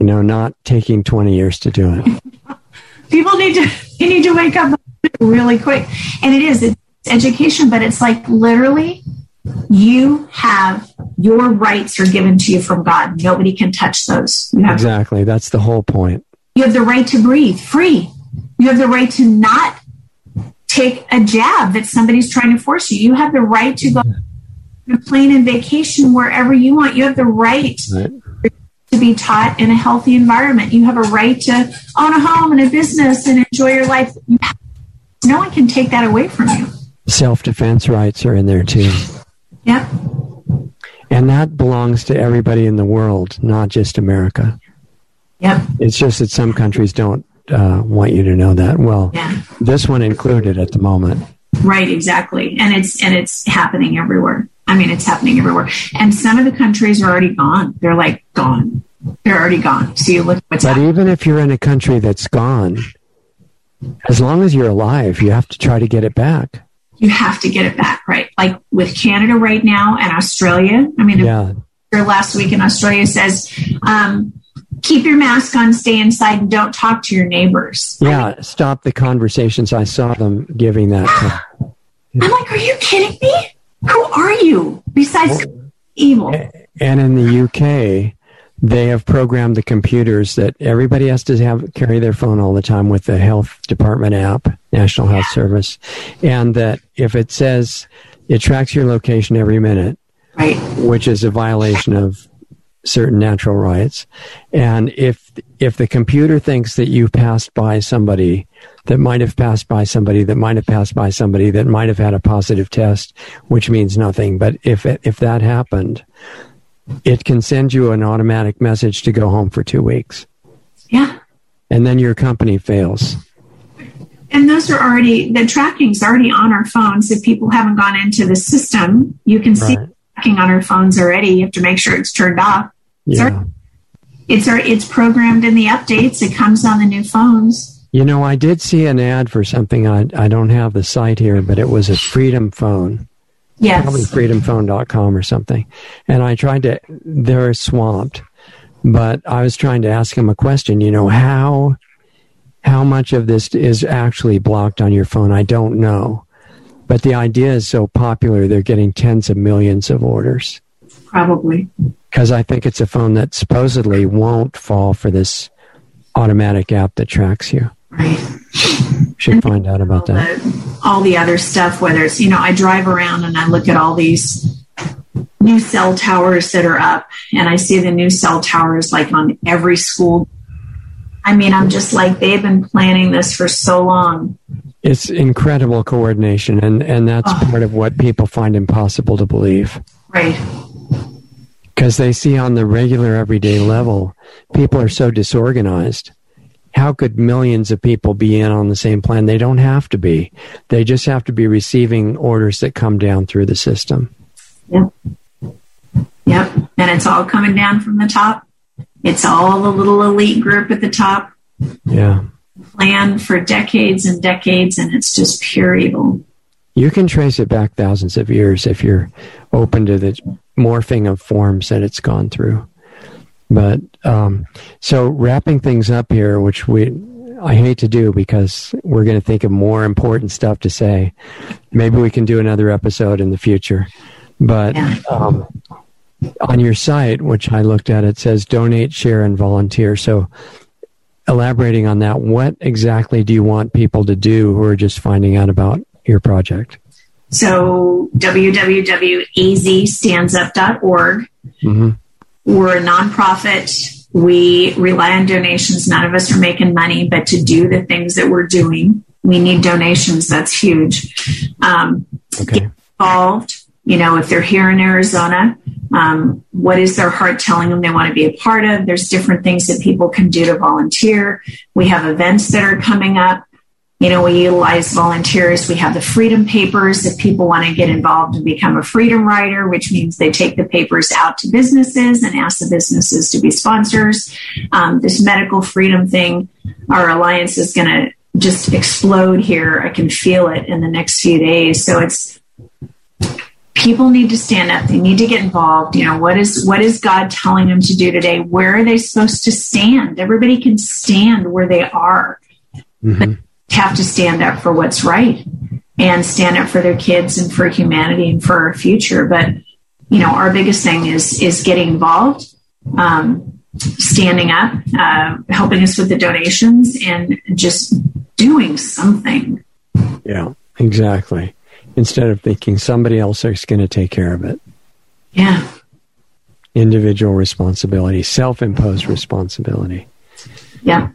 You know, not taking 20 years to do it. People need to they need to wake up really quick. And it is it's education, but it's like literally you have your rights are given to you from God. Nobody can touch those. You Exactly. That's the whole point. you have the right to breathe free. You have the right to not take a jab that somebody's trying to force you. You have the right to go on a plane and vacation wherever you want. You have the right Right. Be taught in a healthy environment. You have a right to own a home and a business and enjoy your life. No one can take that away from you. Self defense rights are in there too. Yep. And that belongs to everybody in the world, not just America. Yep. It's just that some countries don't uh, want you to know that. Well, Yeah. this one included at the moment. Right. Exactly. And it's and it's happening everywhere. I mean, it's happening everywhere. And some of the countries are already gone. They're like gone. They're already gone. So you look what's But happening. even if you're in a country that's gone, As long as you're alive, you have to try to get it back. You have to get it back, right? Like with Canada right now and Australia. I mean, Yeah. last week in Australia says, um, keep your mask on, stay inside, and don't talk to your neighbors. Yeah. Stop the conversations. I saw them giving that. To, I'm like, are you kidding me? Who are you besides evil? and in the UK, they have programmed the computers that everybody has to have carry their phone all the time with the health department app, National Health Service, and that if it says it tracks your location every minute, Right. which is a violation of certain natural rights. And if if the computer thinks that you passed by somebody that might have passed by somebody that might have passed by somebody that might have had a positive test, which means nothing, but if if that happened, it can send you an automatic message to go home for 2 weeks. Yeah. And then your company fails. And those are already, the tracking's already on our phones. If people haven't gone into the system, you can see Right. tracking on our phones already. You have to make sure it's turned off. Yeah. It's our, it's programmed in the updates. It comes on the new phones. You know, I did see an ad for something. I, I don't have the site here, but it was a Freedom phone. Yes. probably freedomphone.com or something. And I tried to, they're swamped, but I was trying to ask him a question, you know, how, how much of this is actually blocked on your phone? I don't know. But the idea is so popular, they're getting tens of millions of orders. Probably. Because I think it's a phone that supposedly won't fall for this automatic app that tracks you. Right. Should find out about all that. the, all the other stuff, whether it's, you know, I drive around and I look at all these new cell towers that are up and I see the new cell towers like on every school. I mean, I'm just like, they've been planning this for so long. It's incredible coordination, and, and that's Oh. part of what people find impossible to believe. Right. because they see on the regular everyday level people are so disorganized how could millions of people be in on the same plan they don't have to be they just have to be receiving orders that come down through the system Yep. Yep. And it's all coming down from the top. It's all the little elite group at the top, yeah planned for decades and decades, and it's just pure evil. you can trace it back thousands of years if you're open to the morphing of forms that it's gone through but um, so wrapping things up here which we i hate to do because we're going to think of more important stuff to say. Maybe we can do another episode in the future. But Yeah. um, on your site which i looked at it says donate share and volunteer. So elaborating on that what exactly do you want people to do who are just finding out about your project? So www.azstandsup.org. hmm We're a nonprofit. We rely on donations. None of us are making money, but to do the things that we're doing, we need donations. That's huge. Um, okay involved. You know, if they're here in Arizona, um, what is their heart telling them they want to be a part of? There's different things that people can do to volunteer. We have events that are coming up. You know, we utilize volunteers. We have the freedom papers if people want to get involved and become a freedom writer, which means they take the papers out to businesses and ask the businesses to be sponsors. Um, this medical freedom thing, our alliance is going to just explode here. I can feel it in the next few days. So it's, people need to stand up they need to get involved you know what is what is god telling them to do today where are they supposed to stand everybody can stand where they are hmm have to stand up for what's right and stand up for their kids and for humanity and for our future. But you know our biggest thing is is getting involved um, standing up uh, helping us with the donations and just doing something. Yeah, exactly. Instead of thinking somebody else is going to take care of it, yeah. Individual responsibility, self imposed responsibility. yeah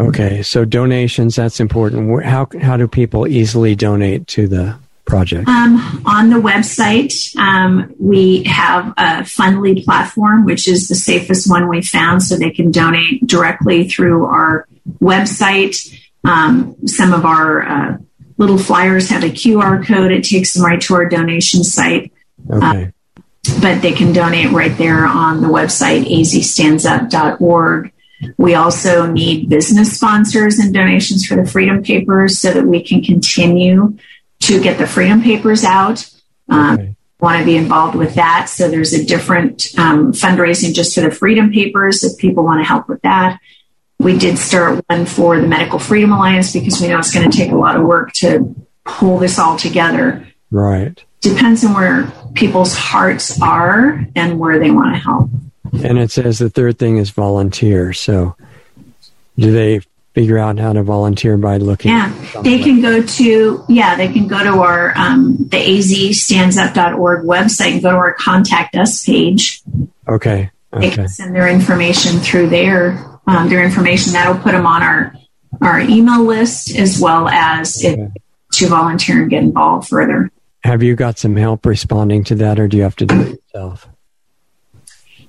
Okay, so donations, that's important. How, how do people easily donate to the project? Um, on the website, um, we have a Fundly platform, which is the safest one we found, so they can donate directly through our website. Um, some of our uh, little flyers have a QR code; it takes them right to our donation site. Okay, But they can donate right there on the website, azstandsup.org. We also need business sponsors and donations for the Freedom Papers so that we can continue to get the Freedom Papers out. Um, okay. Want to be involved with that. So there's a different um, fundraising just for the Freedom Papers if people want to help with that. We did start one for the Medical Freedom Alliance because we know it's going to take a lot of work to pull this all together. Right. Depends on where people's hearts are and where they want to help. And it says the third thing is volunteer. So do they figure out how to volunteer by looking? Yeah, they can go to, yeah, they can go to our, um, the azstandsup.org website and go to our contact us page. Okay. okay. They can send their information through there. Um, their information that'll put them on our, our email list as well as okay. if, to volunteer and get involved further. Have you got some help responding to that or do you have to do it yourself?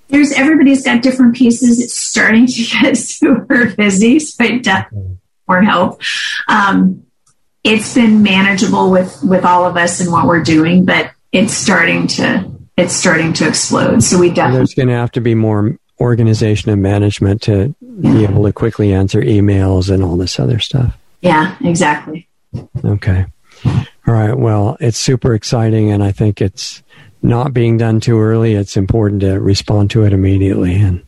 There's everybody's got different pieces. It's starting to get super busy, so I definitely more help. Um, it's been manageable with with all of us and what we're doing, but it's starting to it's starting to explode. So we definitely there's going to have to be more organization and management to yeah. be able to quickly answer emails and all this other stuff. Yeah, exactly. Okay. All right. Well, it's super exciting, and I think it's not being done too early, it's important to respond to it immediately. And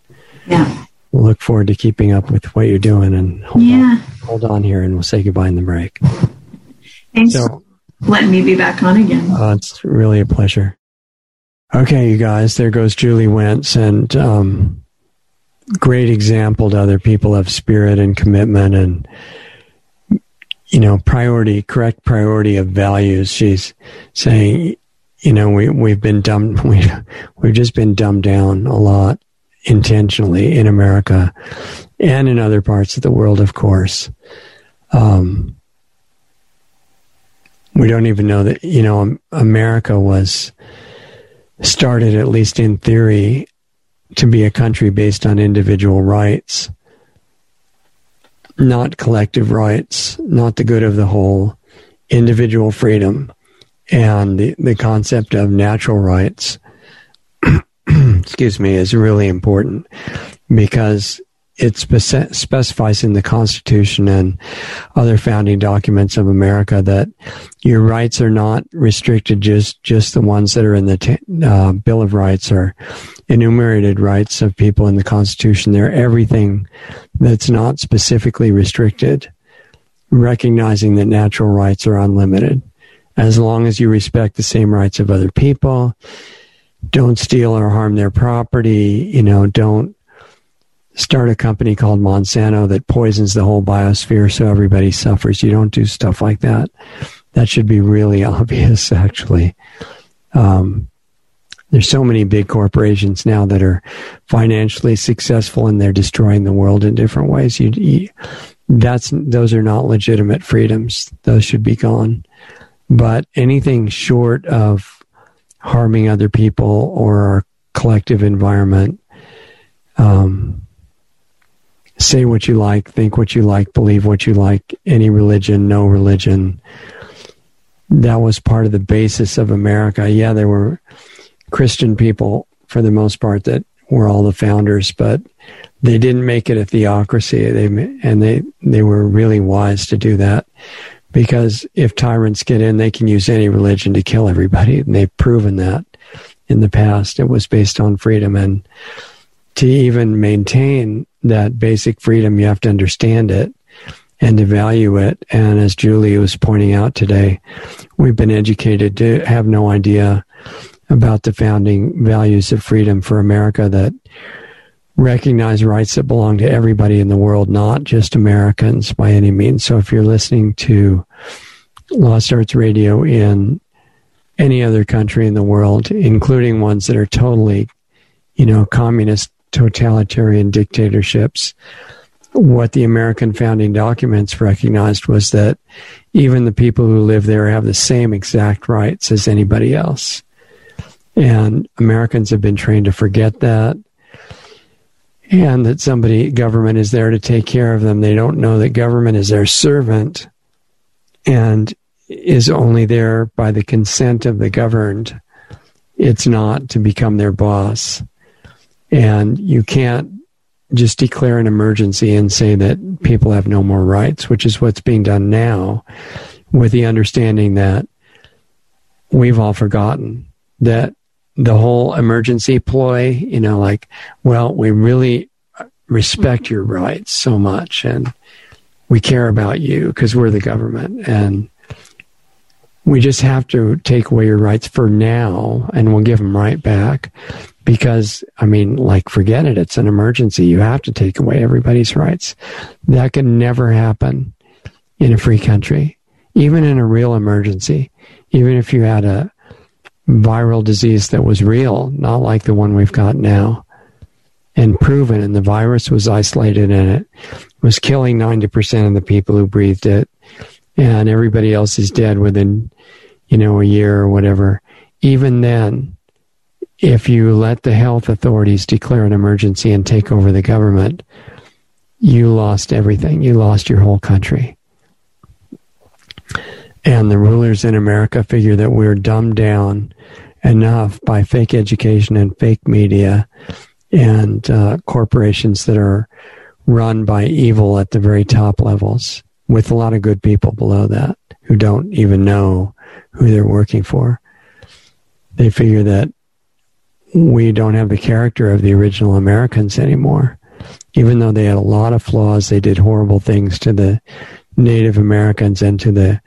yeah, we'll look forward to keeping up with what you're doing. And hold yeah, on, hold on here, and we'll say goodbye in the break. Thanks so, for letting me be back on again. Uh, it's really a pleasure. Okay, you guys, there goes Julie Wentz, and um, great example to other people of spirit and commitment and you know priority correct priority of values she's saying you know, we, we've been dumbed, we, we've just been dumbed down a lot intentionally in America and in other parts of the world, of course. Um, we don't even know that, you know, America was started, at least in theory, to be a country based on individual rights, not collective rights, not the good of the whole, individual freedom and the, the concept of natural rights, excuse me, is really important because it spec- specifies in the Constitution and other founding documents of America that your rights are not restricted just just the ones that are in the t- uh, Bill of Rights or enumerated rights of people in the Constitution. They're everything that's not specifically restricted, recognizing that natural rights are unlimited as long as you respect the same rights of other people. Don't steal or harm their property. You know, don't start a company called Monsanto that poisons the whole biosphere so everybody suffers. You don't do stuff like that. That should be really obvious, actually. Um, there's so many big corporations now that are financially successful and they're destroying the world in different ways. You, you, that's those are not legitimate freedoms. Those should be gone. But anything short of harming other people or our collective environment, um, say what you like, think what you like, believe what you like, any religion, no religion. That was part of the basis of America. Yeah, there were Christian people for the most part that were all the founders, but they didn't make it a theocracy. They and they they were really wise to do that because if tyrants get in, they can use any religion to kill everybody. And they've proven that in the past. It was based on freedom. And to even maintain that basic freedom, you have to understand it and to value it. And as Julie was pointing out today, we've been educated to have no idea about the founding values of freedom for America that recognize rights that belong to everybody in the world, not just Americans by any means. So if you're listening to Lost Arts Radio in any other country in the world, including ones that are totally, you know, communist totalitarian dictatorships, what the American founding documents recognized was that even the people who live there have the same exact rights as anybody else. And Americans have been trained to forget that and that somebody government is there to take care of them. They don't know that government is their servant and is only there by the consent of the governed. It's not to become their boss. And you can't just declare an emergency and say that people have no more rights, which is what's being done now, with the understanding that we've all forgotten that the whole emergency ploy, you know, like, well, we really respect your rights so much and we care about you because we're the government and we just have to take away your rights for now and we'll give them right back because i mean like forget it. It's an emergency. You have to take away everybody's rights. That can never happen in a free country. Even in a real emergency even if you had a viral disease that was real not like the one we've got now and proven and the virus was isolated and it was killing 90% of the people who breathed it and everybody else is dead within you know, a year or whatever, even then, if you let the health authorities declare an emergency and take over the government, you lost everything. You lost your whole country. And the rulers in America figure that we're dumbed down enough by fake education and fake media and uh, corporations that are run by evil at the very top levels with a lot of good people below that who don't even know who they're working for. They figure that we don't have the character of the original Americans anymore. Even though they had a lot of flaws, they did horrible things to the Native Americans and to the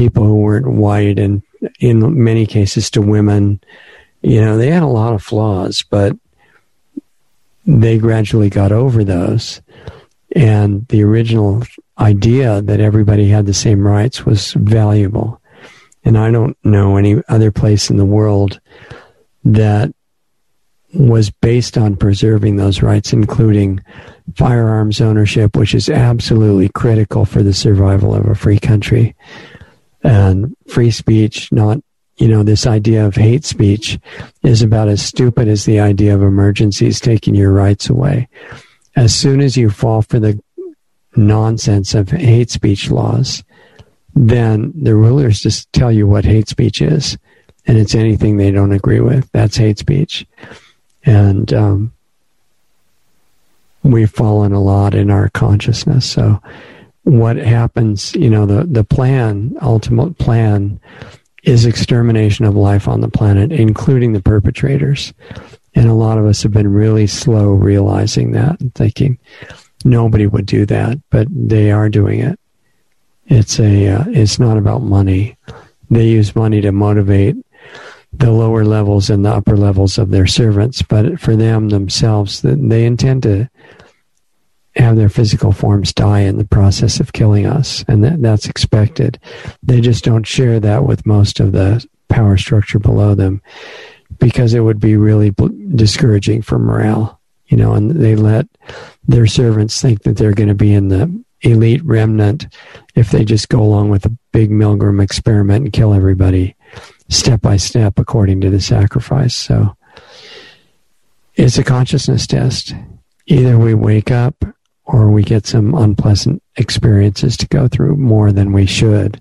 people who weren't white, and in many cases to women. You know, they had a lot of flaws, but they gradually got over those. And the original idea that everybody had the same rights was valuable. And I don't know any other place in the world that was based on preserving those rights, including firearms ownership, which is absolutely critical for the survival of a free country, and free speech, not, you know, this idea of hate speech is about as stupid as the idea of emergencies taking your rights away. As soon as you fall for the nonsense of hate speech laws, then the rulers just tell you what hate speech is, and it's anything they don't agree with. That's hate speech, and um, we've fallen a lot in our consciousness. So, what happens? You know, the the plan, ultimate plan, is extermination of life on the planet, including the perpetrators. And a lot of us have been really slow realizing that and thinking nobody would do that, but they are doing it. It's a uh, it's not about money. They use money to motivate the lower levels and the upper levels of their servants, but for them themselves, they intend to have their physical forms die in the process of killing us, and that, that's expected. They just don't share that with most of the power structure below them because it would be really discouraging for morale, you know, and they let their servants think that they're going to be in the elite remnant if they just go along with the big Milgram experiment and kill everybody step by step according to the sacrifice. So it's a consciousness test. Either we wake up or we get some unpleasant experiences to go through more than we should.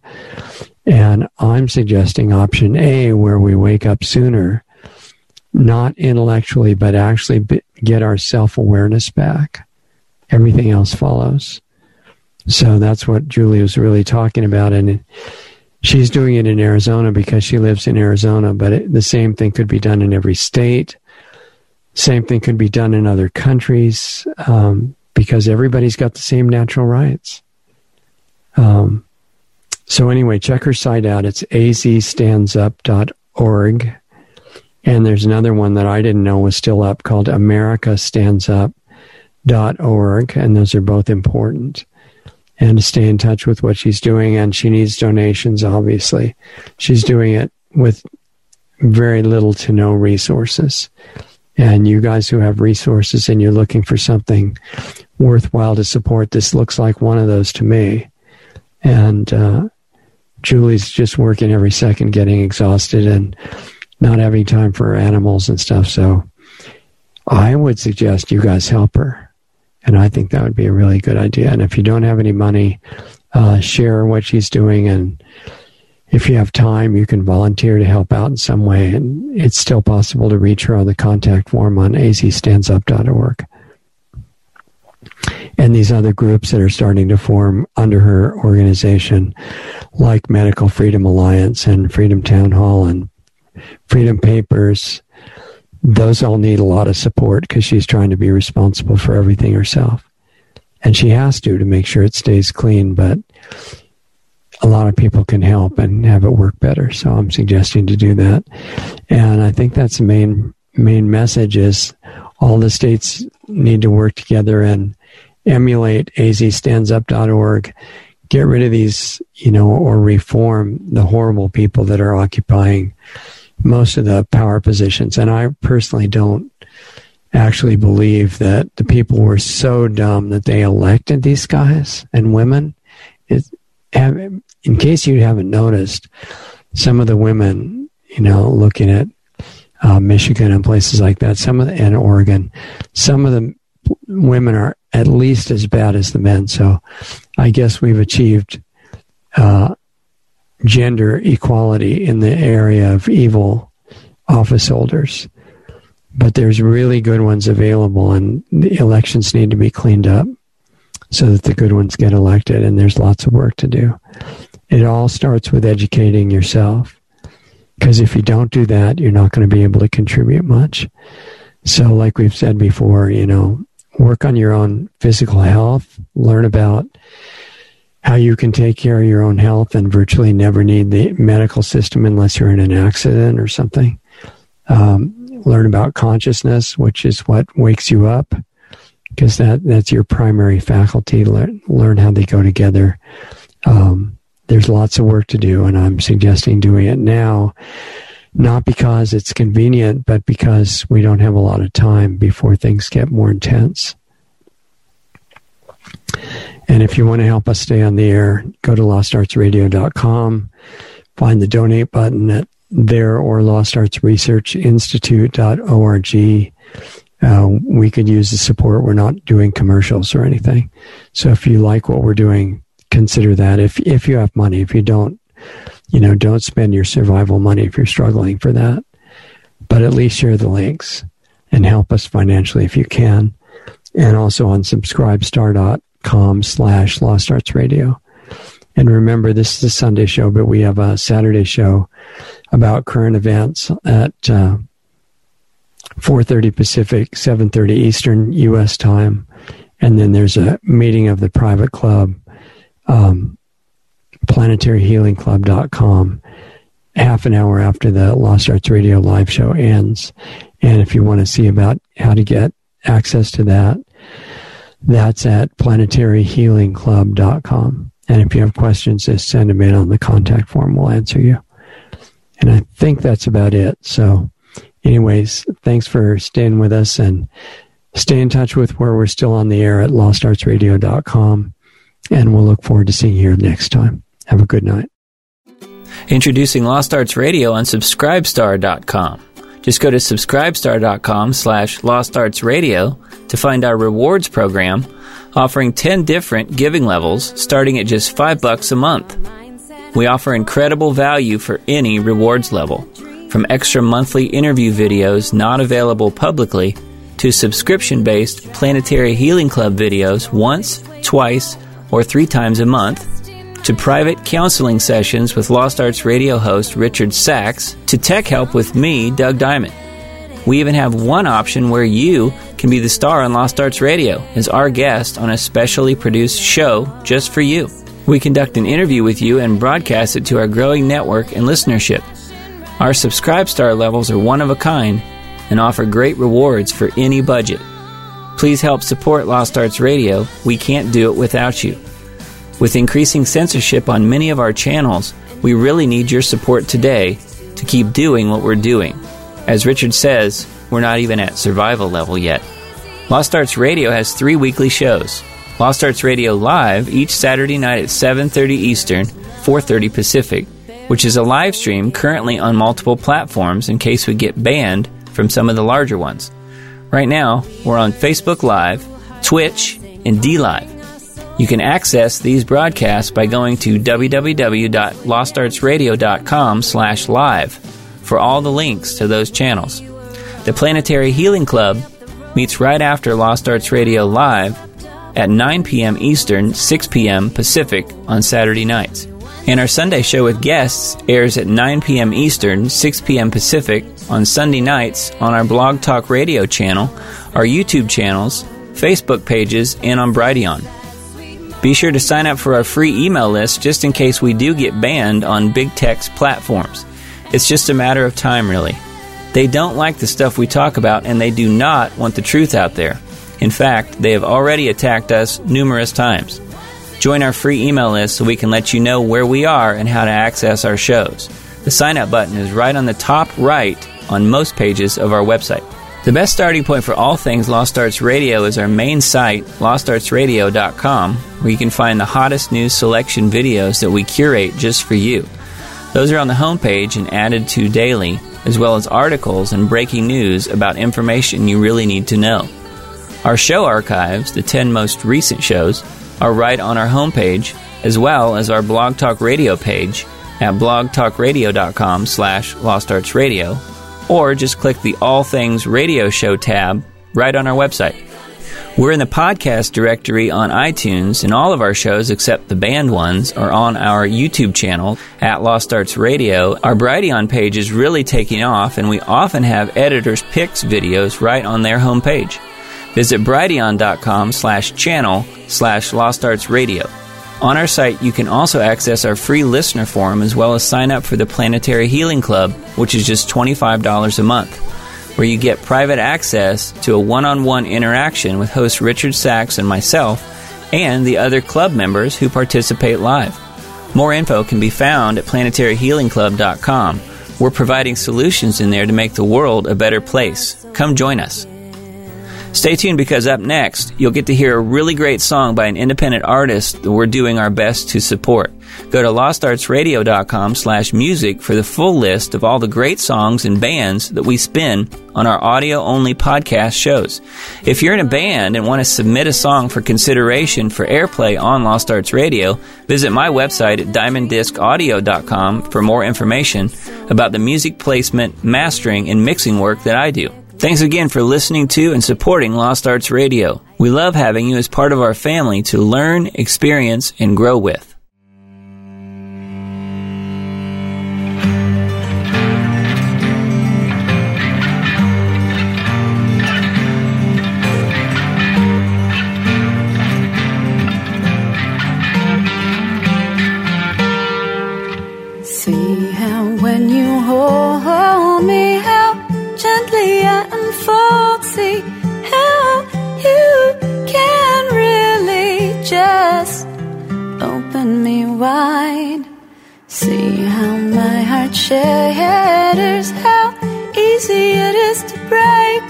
And I'm suggesting option A, where we wake up sooner, not intellectually, but actually get our self awareness back. Everything else follows. So that's what Julie was really talking about. And she's doing it in Arizona because she lives in Arizona, but it, the same thing could be done in every state. Same thing could be done in other countries um, because everybody's got the same natural rights. Um, so, anyway, check her site out. It's azstandsup.org. And there's another one that I didn't know was still up called americastandsup.org. And those are both important and to stay in touch with what she's doing. And she needs donations, obviously. She's doing it with very little to no resources. And you guys who have resources and you're looking for something worthwhile to support, this looks like one of those to me. And uh, Julie's just working every second, getting exhausted and not having time for animals and stuff. So I would suggest you guys help her and I think that would be a really good idea. And if you don't have any money, uh, share what she's doing. And if you have time, you can volunteer to help out in some way. And it's still possible to reach her on the contact form on azstandsup.org. and these other groups that are starting to form under her organization, like Medical Freedom Alliance and Freedom Town Hall and Freedom Papers, those all need a lot of support because she's trying to be responsible for everything herself. And she has to to make sure it stays clean, but a lot of people can help and have it work better. So I'm suggesting to do that. And I think that's the main main message is all the states need to work together and emulate azstandsup.org, get rid of these, you know, or reform the horrible people that are occupying most of the power positions. And I personally don't actually believe that the people were so dumb that they elected these guys and women. It, in case you haven't noticed, some of the women, you know, looking at uh, Michigan and places like that, some of the, and Oregon, some of the women are at least as bad as the men. So I guess we've achieved uh, gender equality in the area of evil office holders. But there's really good ones available, and the elections need to be cleaned up so that the good ones get elected, and there's lots of work to do. It all starts with educating yourself. Because if you don't do that, you're not going to be able to contribute much. So, like we've said before, you know, work on your own physical health, learn about how you can take care of your own health and virtually never need the medical system unless you're in an accident or something. Um, learn about consciousness, which is what wakes you up, because that, that's your primary faculty. Learn, learn how they go together. Um, there's lots of work to do, and I'm suggesting doing it now not because it's convenient, but because we don't have a lot of time before things get more intense. And if you want to help us stay on the air, go to lostartsradio.com, find the donate button at there or lostartsresearchinstitute.org. Uh, we could use the support. We're not doing commercials or anything. So if you like what we're doing, consider that. If if you have money, if you don't, you know, don't spend your survival money if you're struggling for that. But at least share the links and help us financially if you can. And also on subscribestar.com slash Lost Arts Radio. And remember, this is a Sunday show, but we have a Saturday show about current events at uh, 4.30 Pacific, 7.30 Eastern U.S. time. And then there's a meeting of the private club um, planetaryhealingclub.com half an hour after the Lost Arts Radio live show ends. And if you want to see about how to get access to that, that's at planetaryhealingclub.com. And if you have questions, just send them in on the contact form. We'll answer you. And I think that's about it. So, anyways, thanks for staying with us and stay in touch with where we're still on the air at lostartsradio.com. And we'll look forward to seeing you here next time. Have a good night. Introducing Lost Arts Radio on Subscribestar.com. Just go to subscribestar.com slash Lost Arts Radio to find our rewards program offering 10 different giving levels starting at just 5 bucks a month. We offer incredible value for any rewards level, from extra monthly interview videos not available publicly to subscription based Planetary Healing Club videos once, twice, or three times a month, to private counseling sessions with Lost Arts radio host Richard Sacks, to tech help with me, Doug Diamond. We even have one option where you can be the star on Lost Arts Radio as our guest on a specially produced show just for you. We conduct an interview with you and broadcast it to our growing network and listenership. Our subscribe star levels are one of a kind and offer great rewards for any budget. Please help support Lost Arts Radio. We can't do it without you. With increasing censorship on many of our channels, we really need your support today to keep doing what we're doing. As Richard says, we're not even at survival level yet. Lost Arts Radio has three weekly shows. Lost Arts Radio Live each Saturday night at 7:30 Eastern, 4:30 Pacific, which is a live stream currently on multiple platforms in case we get banned from some of the larger ones. Right now, we're on Facebook Live, Twitch, and DLive. You can access these broadcasts by going to www.lostartsradio.com slash live for all the links to those channels. The Planetary Healing Club meets right after Lost Arts Radio Live at 9 p.m. Eastern, 6 p.m. Pacific on Saturday nights. And our Sunday show with guests airs at 9 p.m. Eastern, 6 p.m. Pacific on Sunday nights on our Blog Talk Radio channel, our YouTube channels, Facebook pages, and on Brighteon. Be sure to sign up for our free email list just in case we do get banned on big tech's platforms. It's just a matter of time, really. They don't like the stuff we talk about, and they do not want the truth out there. In fact, they have already attacked us numerous times. Join our free email list so we can let you know where we are and how to access our shows. The sign up button is right on the top right on most pages of our website. The best starting point for all things Lost Arts Radio is our main site, lostartsradio.com, where you can find the hottest news selection videos that we curate just for you. Those are on the homepage and added to daily, as well as articles and breaking news about information you really need to know. Our show archives, the 10 most recent shows, are right on our homepage, as well as our Blog Talk Radio page at blogtalkradio.com slash lostartsradio, or just click the All Things Radio Show tab right on our website. We're in the podcast directory on iTunes, and all of our shows, except the banned ones, are on our YouTube channel at Lost Arts Radio. Our Brighteon page is really taking off, and we often have editors' picks videos right on their homepage. Visit brighteon.com slash channel slash Lost Arts Radio. On our site, you can also access our free listener forum as well as sign up for the Planetary Healing Club, which is just $25 a month, where you get private access to a one on one interaction with host Richard Sacks and myself and the other club members who participate live. More info can be found at planetaryhealingclub.com. We're providing solutions in there to make the world a better place. Come join us. Stay tuned because up next, you'll get to hear a really great song by an independent artist that we're doing our best to support. Go to lostartsradio.com slash music for the full list of all the great songs and bands that we spin on our audio-only podcast shows. If you're in a band and want to submit a song for consideration for airplay on Lost Arts Radio, visit my website at diamonddiscaudio.com for more information about the music placement, mastering, and mixing work that I do. Thanks again for listening to and supporting Lost Arts Radio. We love having you as part of our family to learn, experience, and grow with. Heart shatters, how easy it is to break.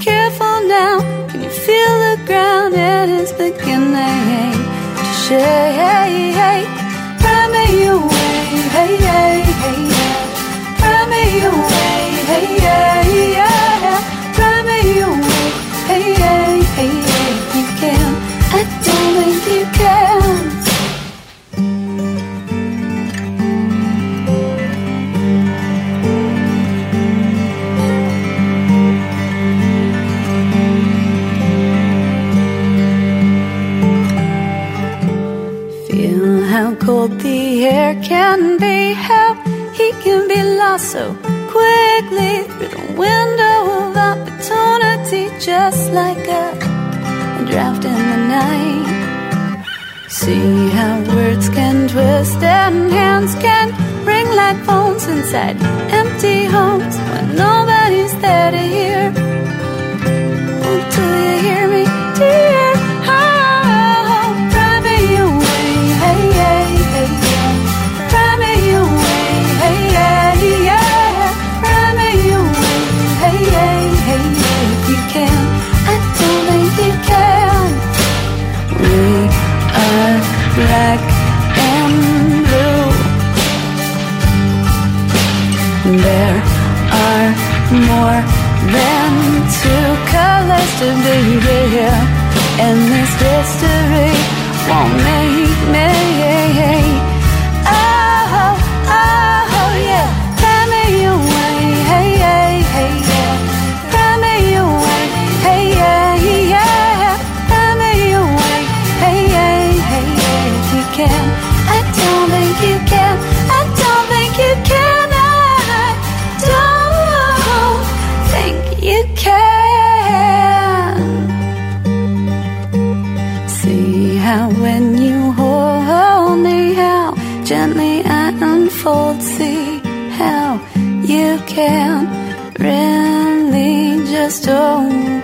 Careful now, can you feel the ground? It is beginning to shake. So quickly through the window of opportunity, just like a, a draft in the night. See how words can twist and hands can ring like phones inside empty homes when nobody's there to hear. Oh, do you hear me, dear? Black and blue. There are more than two colors to be here, and this history won't make me. Unfold, see how you can really just wide.